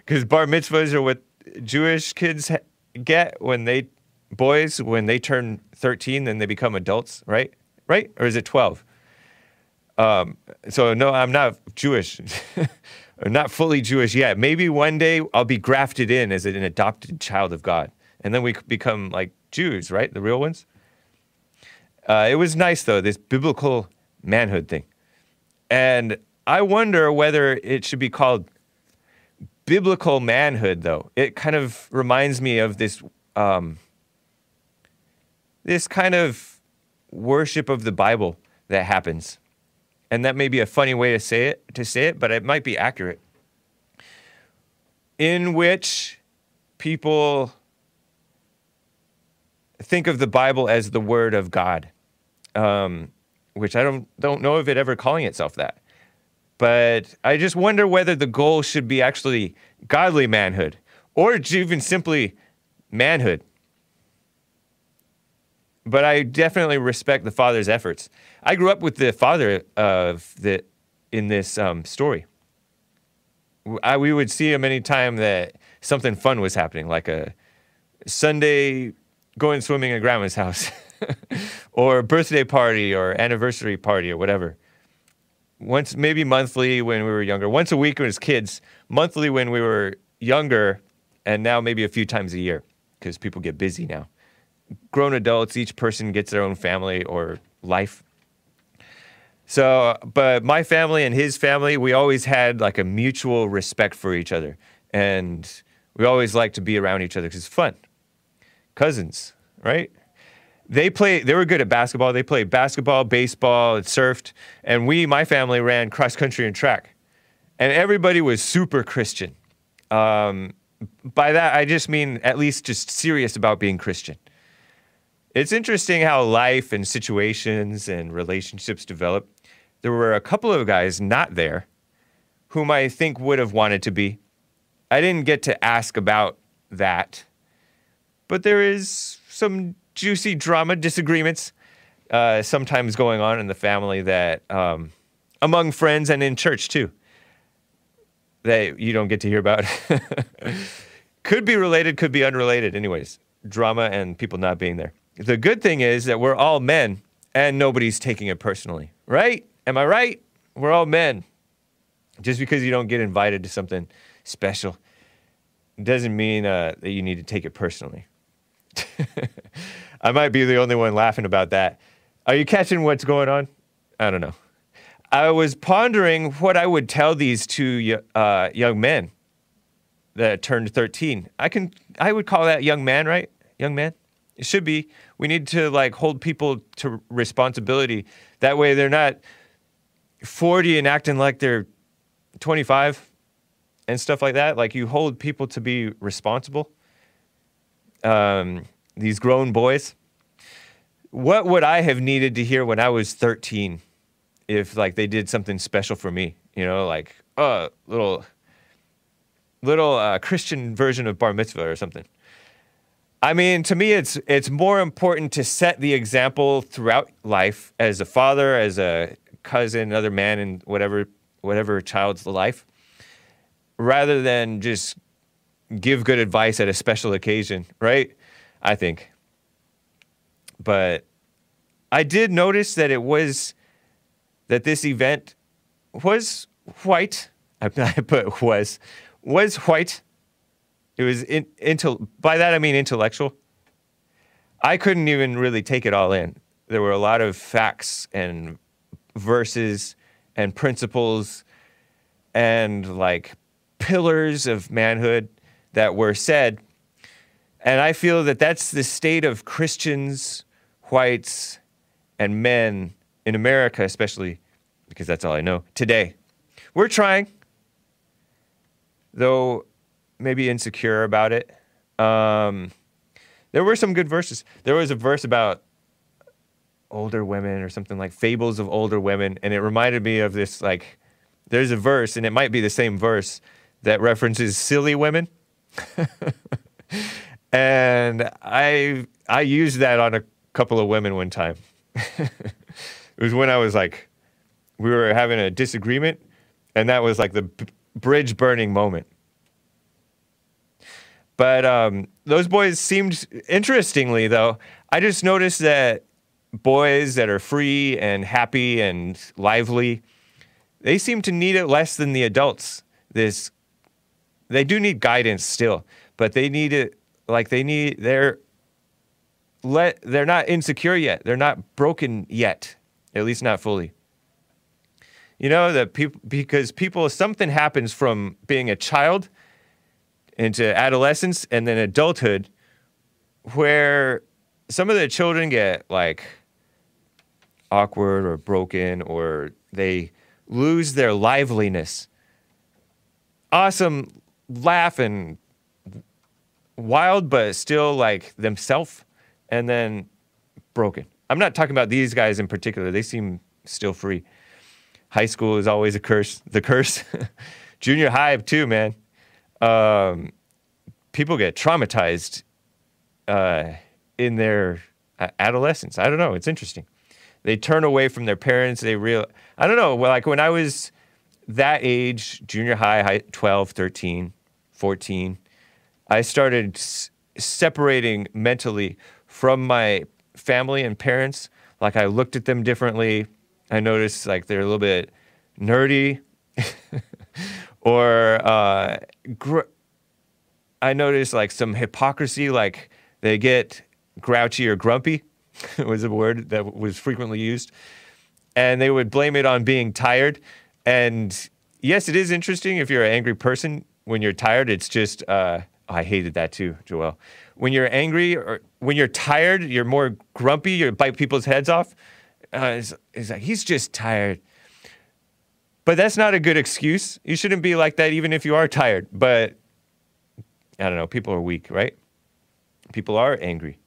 Because bar mitzvahs are what Jewish kids get when they, boys, when they turn 13, then they become adults, right? Right? Or is it 12? Um, so, no, I'm not Jewish. I'm not fully Jewish yet. Maybe one day I'll be grafted in as an adopted child of God. And then we become like Jews, right? The real ones. Uh, it was nice, though, this biblical manhood thing. And I wonder whether it should be called biblical manhood, though. It kind of reminds me of this, um, this kind of worship of the Bible that happens. And that may be a funny way to say it, to say it, but it might be accurate. In which people think of the Bible as the Word of God, um, which I don't don't know if it ever calling itself that. But I just wonder whether the goal should be actually godly manhood or even simply manhood. But I definitely respect the father's efforts. I grew up with the father of the in this um, story. I, we would see him anytime that something fun was happening, like a Sunday going swimming at grandma's house, or birthday party, or anniversary party, or whatever. Once, maybe monthly when we were younger. Once a week when as kids. Monthly when we were younger, and now maybe a few times a year because people get busy now. grown adults, each person gets their own family or life. So, but my family and his family, we always had like a mutual respect for each other. And we always liked to be around each other because it's fun. Cousins, right? They play. They were good at basketball. They played basketball, baseball, and surfed. And we, my family, ran cross country and track. And everybody was super Christian. Um, by that, I just mean at least just serious about being Christian. It's interesting how life and situations and relationships develop. There were a couple of guys not there whom I think would have wanted to be. I didn't get to ask about that, but there is some juicy drama, disagreements uh, sometimes going on in the family that um, among friends and in church too that you don't get to hear about. could be related, could be unrelated. Anyways, drama and people not being there. The good thing is that we're all men and nobody's taking it personally, right? Am I right? We're all men. Just because you don't get invited to something special doesn't mean uh, that you need to take it personally. I might be the only one laughing about that. Are you catching what's going on? I don't know. I was pondering what I would tell these two uh, young men that turned 13. I can, I would call that young man, right? Young man. It should be. We need to like hold people to responsibility. That way, they're not 40 and acting like they're 25 and stuff like that. Like you hold people to be responsible. Um, these grown boys. What would I have needed to hear when I was 13? if like they did something special for me, you know, like a uh, little little uh, Christian version of bar mitzvah or something. I mean, to me, it's it's more important to set the example throughout life as a father, as a cousin, other man in whatever whatever child's life, rather than just give good advice at a special occasion, right? I think. But I did notice that it was that this event was white. I put was was white. It was in, intel. By that I mean intellectual. I couldn't even really take it all in. There were a lot of facts and verses and principles and like pillars of manhood that were said. And I feel that that's the state of Christians, whites, and men in America, especially because that's all I know today. We're trying, though maybe insecure about it. Um, there were some good verses. There was a verse about older women or something like fables of older women, and it reminded me of this like there's a verse, and it might be the same verse that references silly women. and I I used that on a couple of women one time. it was when I was like, we were having a disagreement, and that was like the bridge burning moment. But um, those boys seemed, interestingly though, I just noticed that boys that are free and happy and lively, they seem to need it less than the adults. This, they do need guidance still, but they need it like they need they're let they're not insecure yet. They're not broken yet, at least not fully. You know that people because people something happens from being a child into adolescence and then adulthood, where some of the children get like awkward or broken or they lose their liveliness. Awesome, laughing, wild, but still like themselves, and then broken. I'm not talking about these guys in particular. They seem still free. High school is always a curse. The curse. Junior high too, man. Um, people get traumatized uh, in their adolescence. I don't know. It's interesting. They turn away from their parents. They real. I don't know. Well, like when I was that age, junior high, high 12, 13, 14, I started s- separating mentally from my family and parents. Like I looked at them differently. I noticed like they're a little bit nerdy, or uh, gr- I noticed like some hypocrisy. Like they get grouchy or grumpy was a word that was frequently used. And they would blame it on being tired. And yes, it is interesting if you're an angry person. When you're tired, it's just, uh, oh, I hated that too, Joel. When you're angry or when you're tired, you're more grumpy, you bite people's heads off. Uh, it's, it's like, he's just tired. But that's not a good excuse. You shouldn't be like that even if you are tired. But I don't know, people are weak, right? People are angry.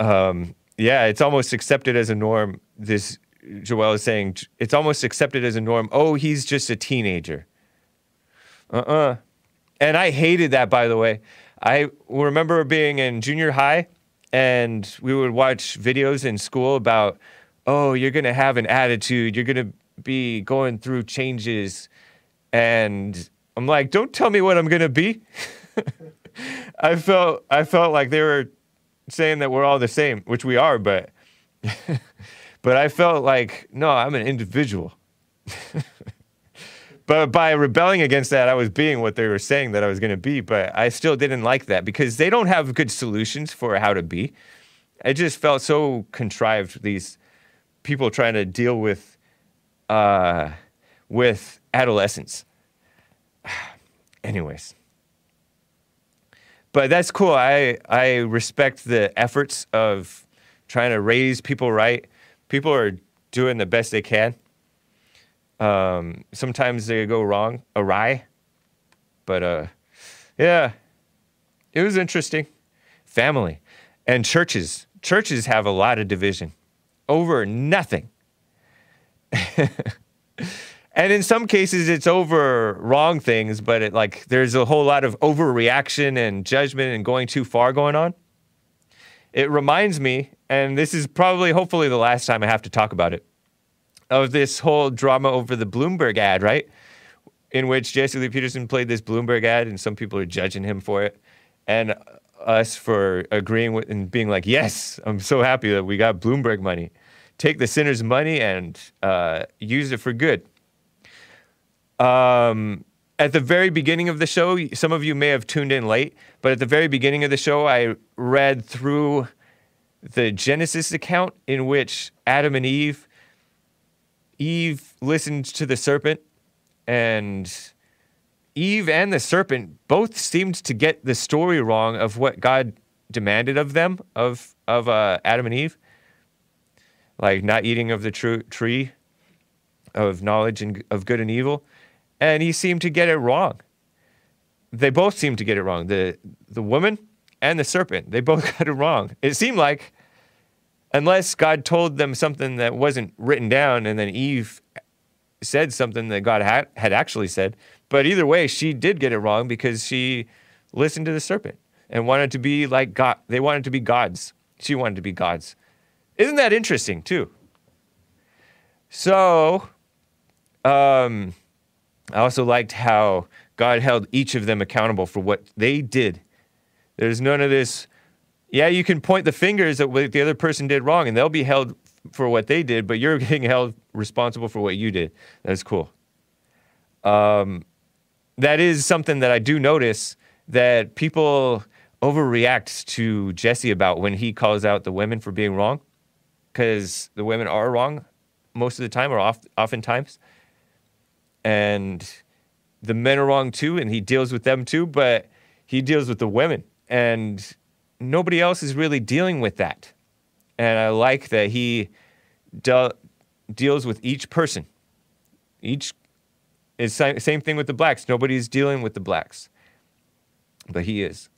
Um, yeah, it's almost accepted as a norm. This Joel is saying it's almost accepted as a norm. Oh, he's just a teenager. Uh uh And I hated that, by the way. I remember being in junior high and we would watch videos in school about, oh, you're going to have an attitude. You're going to be going through changes. And I'm like, don't tell me what I'm going to be. I felt I felt like they were saying that we're all the same, which we are, but but I felt like no, I'm an individual. but by rebelling against that, I was being what they were saying that I was going to be, but I still didn't like that because they don't have good solutions for how to be. It just felt so contrived these people trying to deal with uh, with adolescence. Anyways, but that's cool. I I respect the efforts of trying to raise people right. People are doing the best they can. Um, sometimes they go wrong, awry, but uh, yeah, it was interesting. Family and churches. Churches have a lot of division over nothing. and in some cases it's over wrong things but it like there's a whole lot of overreaction and judgment and going too far going on it reminds me and this is probably hopefully the last time i have to talk about it of this whole drama over the bloomberg ad right? In which jesse lee peterson played this bloomberg ad and some people are judging him for it. And us for agreeing with and being like yes i'm so happy that we got bloomberg money. Take the sinner's money and uh, use it for good. Um, at the very beginning of the show, some of you may have tuned in late, but at the very beginning of the show, I read through the Genesis account in which Adam and Eve, Eve listened to the serpent, and Eve and the serpent both seemed to get the story wrong of what God demanded of them, of of uh, Adam and Eve, like not eating of the tr- tree of knowledge and of good and evil and he seemed to get it wrong. They both seemed to get it wrong. The the woman and the serpent, they both got it wrong. It seemed like unless God told them something that wasn't written down and then Eve said something that God had, had actually said, but either way, she did get it wrong because she listened to the serpent and wanted to be like God. They wanted to be gods. She wanted to be gods. Isn't that interesting, too? So, um, I also liked how God held each of them accountable for what they did. There's none of this, yeah, you can point the fingers at what the other person did wrong and they'll be held for what they did, but you're getting held responsible for what you did. That's cool. Um, that is something that I do notice that people overreact to Jesse about when he calls out the women for being wrong, because the women are wrong most of the time or oft, oftentimes and the men are wrong too, and he deals with them too, but he deals with the women, and nobody else is really dealing with that. And I like that he de- deals with each person. Each is same thing with the blacks. Nobody's dealing with the blacks, but he is.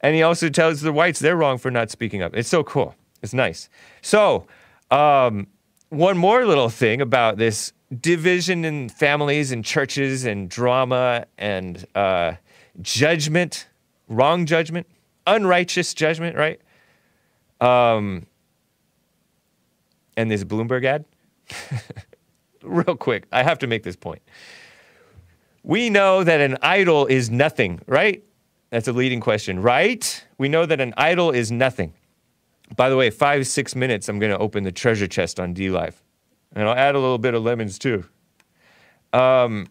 And he also tells the whites they're wrong for not speaking up. It's so cool. It's nice. So, um, one more little thing about this division in families and churches and drama and uh, judgment, wrong judgment, unrighteous judgment, right? Um, and this Bloomberg ad. Real quick, I have to make this point. We know that an idol is nothing, right? That's a leading question, right? We know that an idol is nothing. By the way, five, six minutes, I'm going to open the treasure chest on DLive. And I'll add a little bit of lemons too. Um,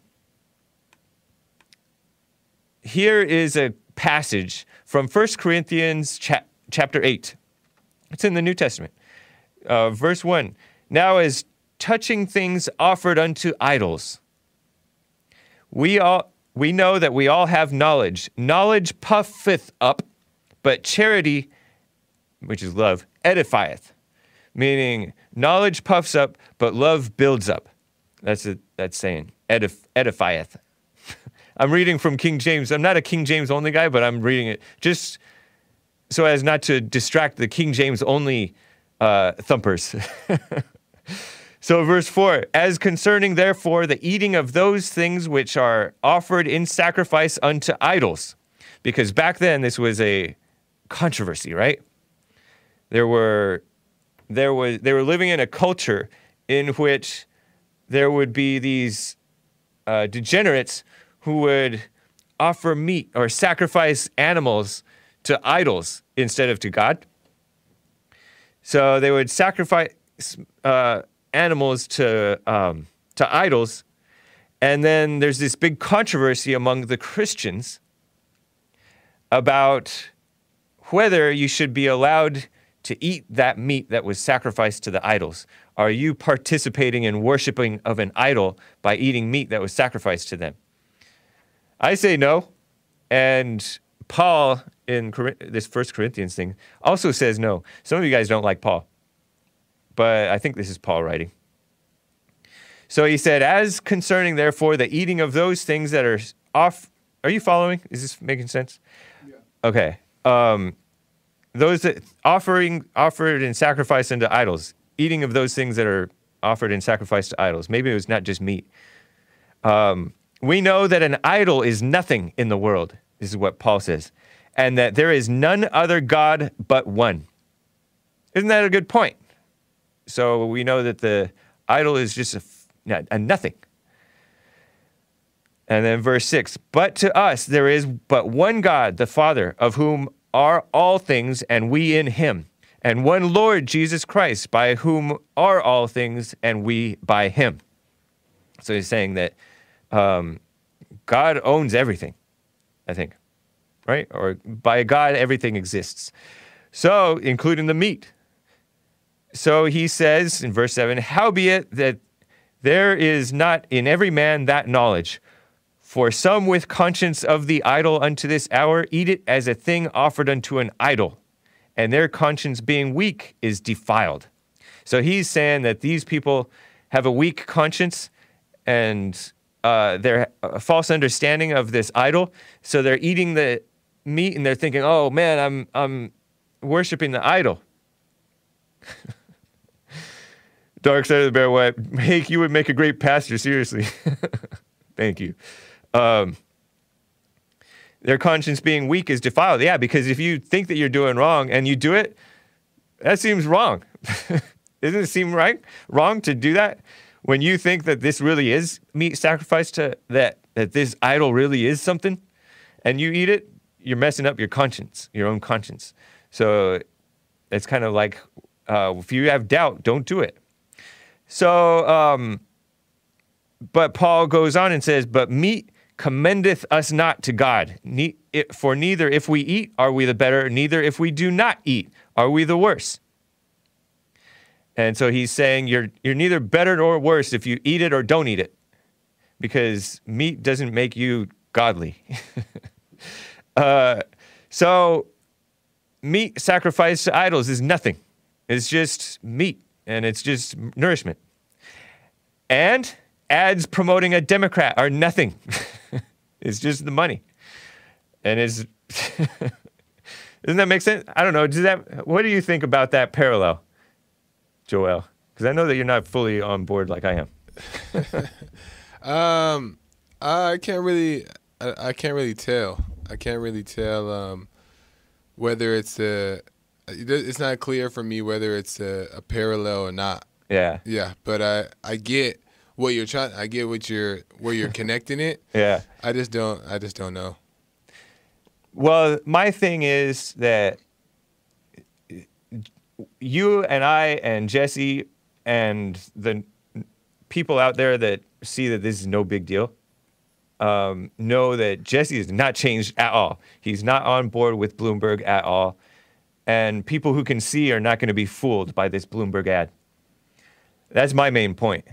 here is a passage from 1 Corinthians cha- chapter 8. It's in the New Testament. Uh, verse 1. Now, as touching things offered unto idols, we all we know that we all have knowledge. Knowledge puffeth up, but charity, which is love, edifieth. Meaning, knowledge puffs up, but love builds up. That's it. That's saying edif- edifieth. I'm reading from King James. I'm not a King James only guy, but I'm reading it just so as not to distract the King James only uh, thumpers. so, verse 4 As concerning, therefore, the eating of those things which are offered in sacrifice unto idols. Because back then, this was a controversy, right? There were, there was, they were living in a culture in which there would be these uh, degenerates who would offer meat or sacrifice animals to idols instead of to God. So they would sacrifice uh, animals to um, to idols, and then there's this big controversy among the Christians about whether you should be allowed to eat that meat that was sacrificed to the idols. Are you participating in worshiping of an idol by eating meat that was sacrificed to them? I say no, and Paul in Cor- this First Corinthians thing also says no. Some of you guys don't like Paul, but I think this is Paul writing. So he said, "As concerning, therefore, the eating of those things that are off." Are you following? Is this making sense? Yeah. Okay. Um, those that offering offered in sacrifice unto idols, eating of those things that are offered in sacrifice to idols. Maybe it was not just meat. Um, we know that an idol is nothing in the world. This is what Paul says and that there is none other God but one. Isn't that a good point? So we know that the idol is just a, nothing. And then verse 6 But to us there is but one God, the Father, of whom are all things, and we in him, and one Lord Jesus Christ, by whom are all things, and we by him. So he's saying that um, God owns everything, I think right? Or by God, everything exists. So, including the meat. So he says in verse 7 Howbeit that there is not in every man that knowledge. For some with conscience of the idol unto this hour eat it as a thing offered unto an idol, and their conscience being weak is defiled. So he's saying that these people have a weak conscience and uh, their a false understanding of this idol. So they're eating the meat and they're thinking, "Oh man, I'm I'm worshiping the idol." Dark side of the bear white. Make you would make a great pastor. Seriously, thank you. Um, their conscience being weak is defiled. Yeah, because if you think that you're doing wrong and you do it, that seems wrong. Doesn't it seem right? Wrong to do that when you think that this really is meat sacrifice to that that this idol really is something, and you eat it you're messing up your conscience, your own conscience. So it's kind of like uh, if you have doubt, don't do it. So, um, but Paul goes on and says, But meat commendeth us not to God. Ne- it, for neither if we eat are we the better, neither if we do not eat are we the worse. And so he's saying you're, you're neither better nor worse if you eat it or don't eat it, because meat doesn't make you godly. Uh, so, meat sacrificed to idols is nothing. It's just meat and it's just nourishment. And ads promoting a Democrat are nothing. it's just the money. And it's. Doesn't that make sense? I don't know. Does that? What do you think about that parallel, Joel? Because I know that you're not fully on board like I am. um, I can't really, I, I can't really tell. I can't really tell um, whether it's a. It's not clear for me whether it's a, a parallel or not. Yeah. Yeah, but I I get what you're trying. I get what you're where you're connecting it. yeah. I just don't. I just don't know. Well, my thing is that you and I and Jesse and the people out there that see that this is no big deal um, know that Jesse has not changed at all. He's not on board with Bloomberg at all. And people who can see are not going to be fooled by this Bloomberg ad. That's my main point.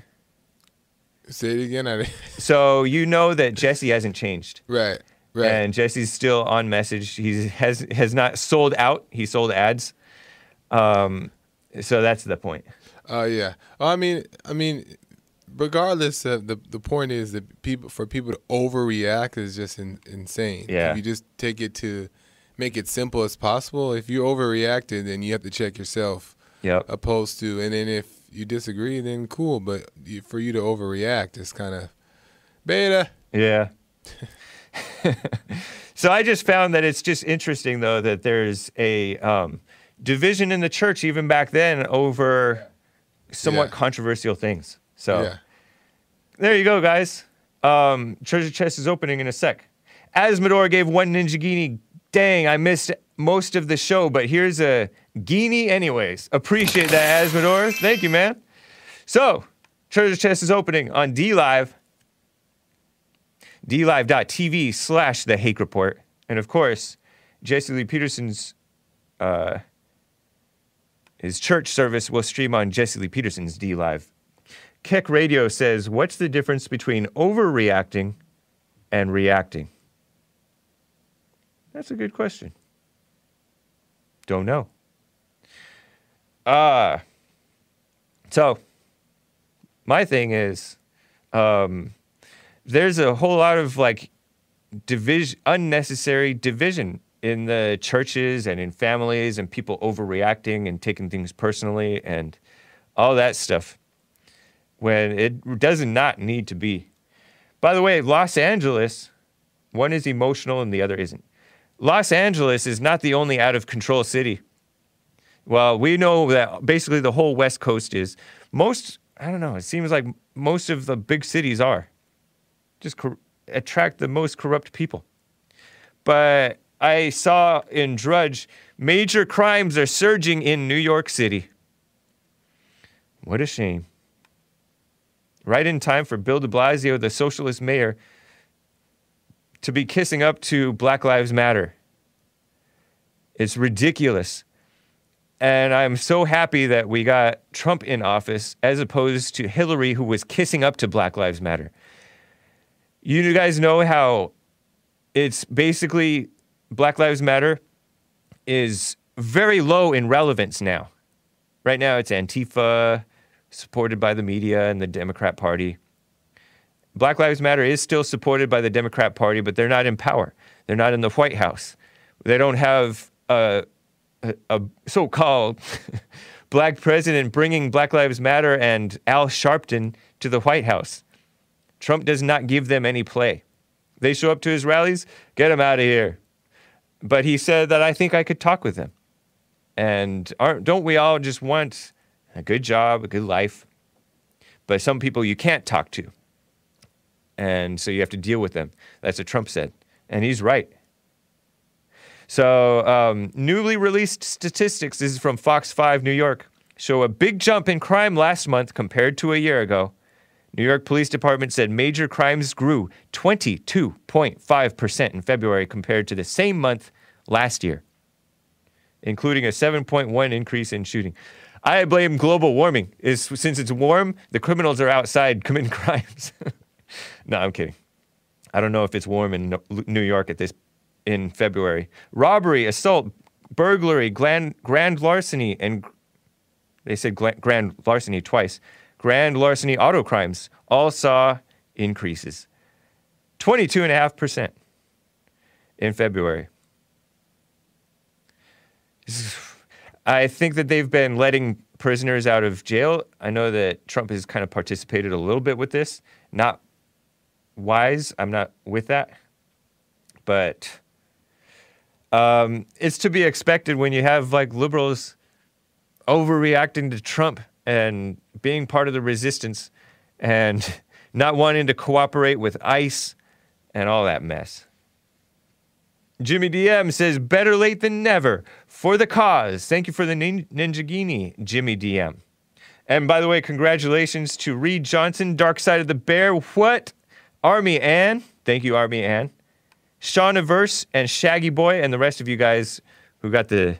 Say it again. So you know that Jesse hasn't changed. right. Right. And Jesse's still on message. He has has not sold out. He sold ads. Um, so that's the point. Oh yeah. I mean, I mean, regardless of the the point is that people for people to overreact is just in, insane. Yeah. If you just take it to make it simple as possible. If you overreacted, then you have to check yourself. Yep. Opposed to, and then if you disagree, then cool. But you, for you to overreact, it's kind of beta. Yeah. so I just found that it's just interesting, though, that there's a um, division in the church even back then over somewhat Yeah. controversial things. So Yeah. there you go, guys. Um, Treasure Chest is opening in a sec. Asmodor gave one Ninja Genie. Dang, I missed most of the show, but here's a Genie anyways. Appreciate that, Asmodor. Thank you, man. So, Treasure Chest is opening on D Live dlive.tv slash the hake report and of course jesse lee peterson's uh, his church service will stream on jesse lee peterson's d live. Keck radio says what's the difference between overreacting and reacting? That's a good question. Don't know. Uh so my thing is um there's a whole lot of like division, unnecessary division in the churches and in families, and people overreacting and taking things personally and all that stuff when it does not need to be. By the way, Los Angeles, one is emotional and the other isn't. Los Angeles is not the only out of control city. Well, we know that basically the whole West Coast is. Most, I don't know, it seems like most of the big cities are just cor- attract the most corrupt people. But I saw in Drudge, major crimes are surging in New York City. What a shame. Right in time for Bill de Blasio, the socialist mayor, to be kissing up to Black Lives Matter. It's ridiculous. And I'm so happy that we got Trump in office as opposed to Hillary, who was kissing up to Black Lives Matter. You guys know how it's basically Black Lives Matter is very low in relevance now. Right now, it's Antifa, supported by the media and the Democrat Party. Black Lives Matter is still supported by the Democrat Party, but they're not in power. They're not in the White House. They don't have a, a, a so called black president bringing Black Lives Matter and Al Sharpton to the White House. Trump does not give them any play. They show up to his rallies, get him out of here. But he said that I think I could talk with them. And aren't, don't we all just want a good job, a good life? But some people you can't talk to. And so you have to deal with them. That's what Trump said. And he's right. So, um, newly released statistics, this is from Fox 5 New York, show a big jump in crime last month compared to a year ago. New York Police Department said major crimes grew 22.5% in February compared to the same month last year, including a 7.1 increase in shooting. I blame global warming. Is since it's warm, the criminals are outside committing crimes. no, I'm kidding. I don't know if it's warm in New York at this in February. Robbery, assault, burglary, grand, grand larceny, and they said grand larceny twice. Grand larceny auto crimes all saw increases. 22.5% in February. I think that they've been letting prisoners out of jail. I know that Trump has kind of participated a little bit with this. Not wise. I'm not with that. But um, it's to be expected when you have like liberals overreacting to Trump and being part of the resistance and not wanting to cooperate with ICE and all that mess. Jimmy DM says, better late than never for the cause. Thank you for the nin- Ninja Genie, Jimmy DM. And by the way, congratulations to Reed Johnson, Dark Side of the Bear. What? Army Ann, Thank you, Army Ann. Sean Averse and Shaggy Boy and the rest of you guys who got the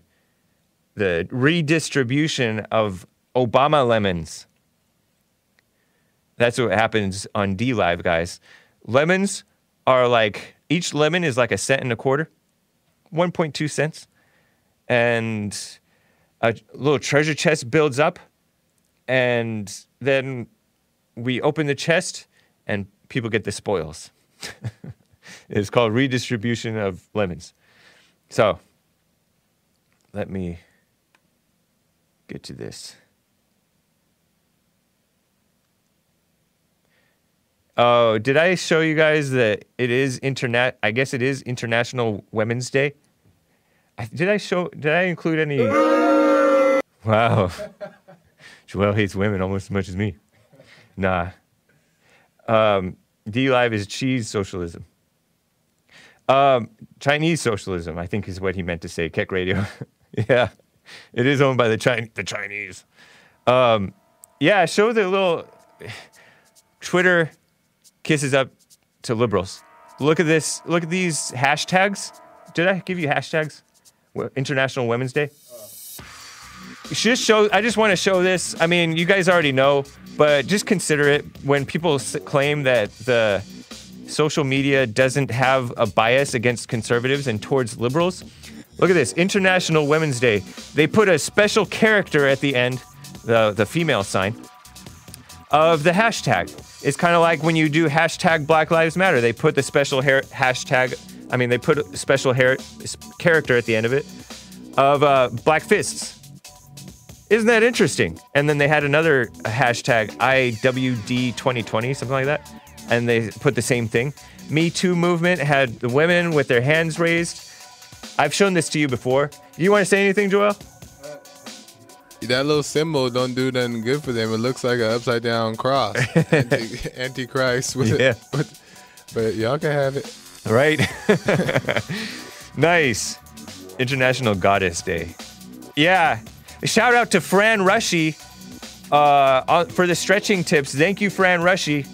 the redistribution of Obama lemons. That's what happens on D Live, guys. Lemons are like each lemon is like a cent and a quarter, 1.2 cents. And a little treasure chest builds up. And then we open the chest and people get the spoils. it's called redistribution of lemons. So let me get to this. Oh, did I show you guys that it is internet? I guess it is International Women's Day. I, did I show? Did I include any? wow, Joel hates women almost as much as me. Nah. Um, D Live is cheese socialism. Um, Chinese socialism, I think, is what he meant to say. Keck Radio. yeah, it is owned by the Chinese. The Chinese. Um, yeah, show the little Twitter kisses up to liberals. Look at this. Look at these hashtags. Did I give you hashtags? International Women's Day. Just show. I just want to show this. I mean, you guys already know, but just consider it when people claim that the social media doesn't have a bias against conservatives and towards liberals. Look at this International Women's Day. They put a special character at the end, the the female sign of the hashtag. It's kind of like when you do hashtag Black Lives Matter. They put the special hair hashtag. I mean, they put a special hair character at the end of it of uh, Black Fists. Isn't that interesting? And then they had another hashtag IWD2020, something like that, and they put the same thing. Me Too movement had the women with their hands raised. I've shown this to you before. You want to say anything, Joel? That little symbol don't do nothing good for them. It looks like an upside down cross, Anti- Antichrist. With Yeah. with- but y'all can have it. Right? nice. International Goddess Day. Yeah. Shout out to Fran Rushy uh, for the stretching tips. Thank you, Fran Rushy.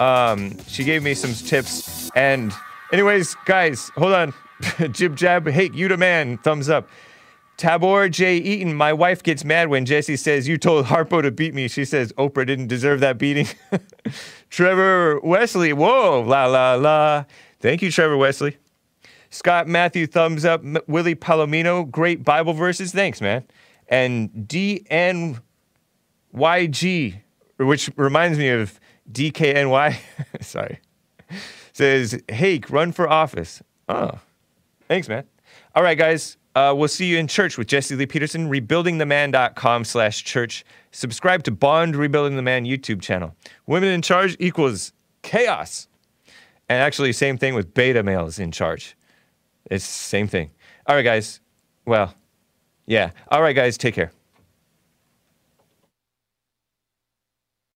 Um, she gave me some tips. And, anyways, guys, hold on. Jib jab, hey, you the man. Thumbs up. Tabor J. Eaton, my wife gets mad when Jesse says, You told Harpo to beat me. She says, Oprah didn't deserve that beating. Trevor Wesley, whoa, la la la. Thank you, Trevor Wesley. Scott Matthew, thumbs up. M- Willie Palomino, great Bible verses. Thanks, man. And DNYG, which reminds me of DKNY. Sorry. Says, Hey, run for office. Oh, thanks, man. All right, guys. Uh, we'll see you in church with Jesse Lee Peterson, rebuildingtheman.com slash church. Subscribe to Bond Rebuilding the Man YouTube channel. Women in charge equals chaos. And actually, same thing with beta males in charge. It's same thing. All right, guys. Well, yeah. All right, guys. Take care.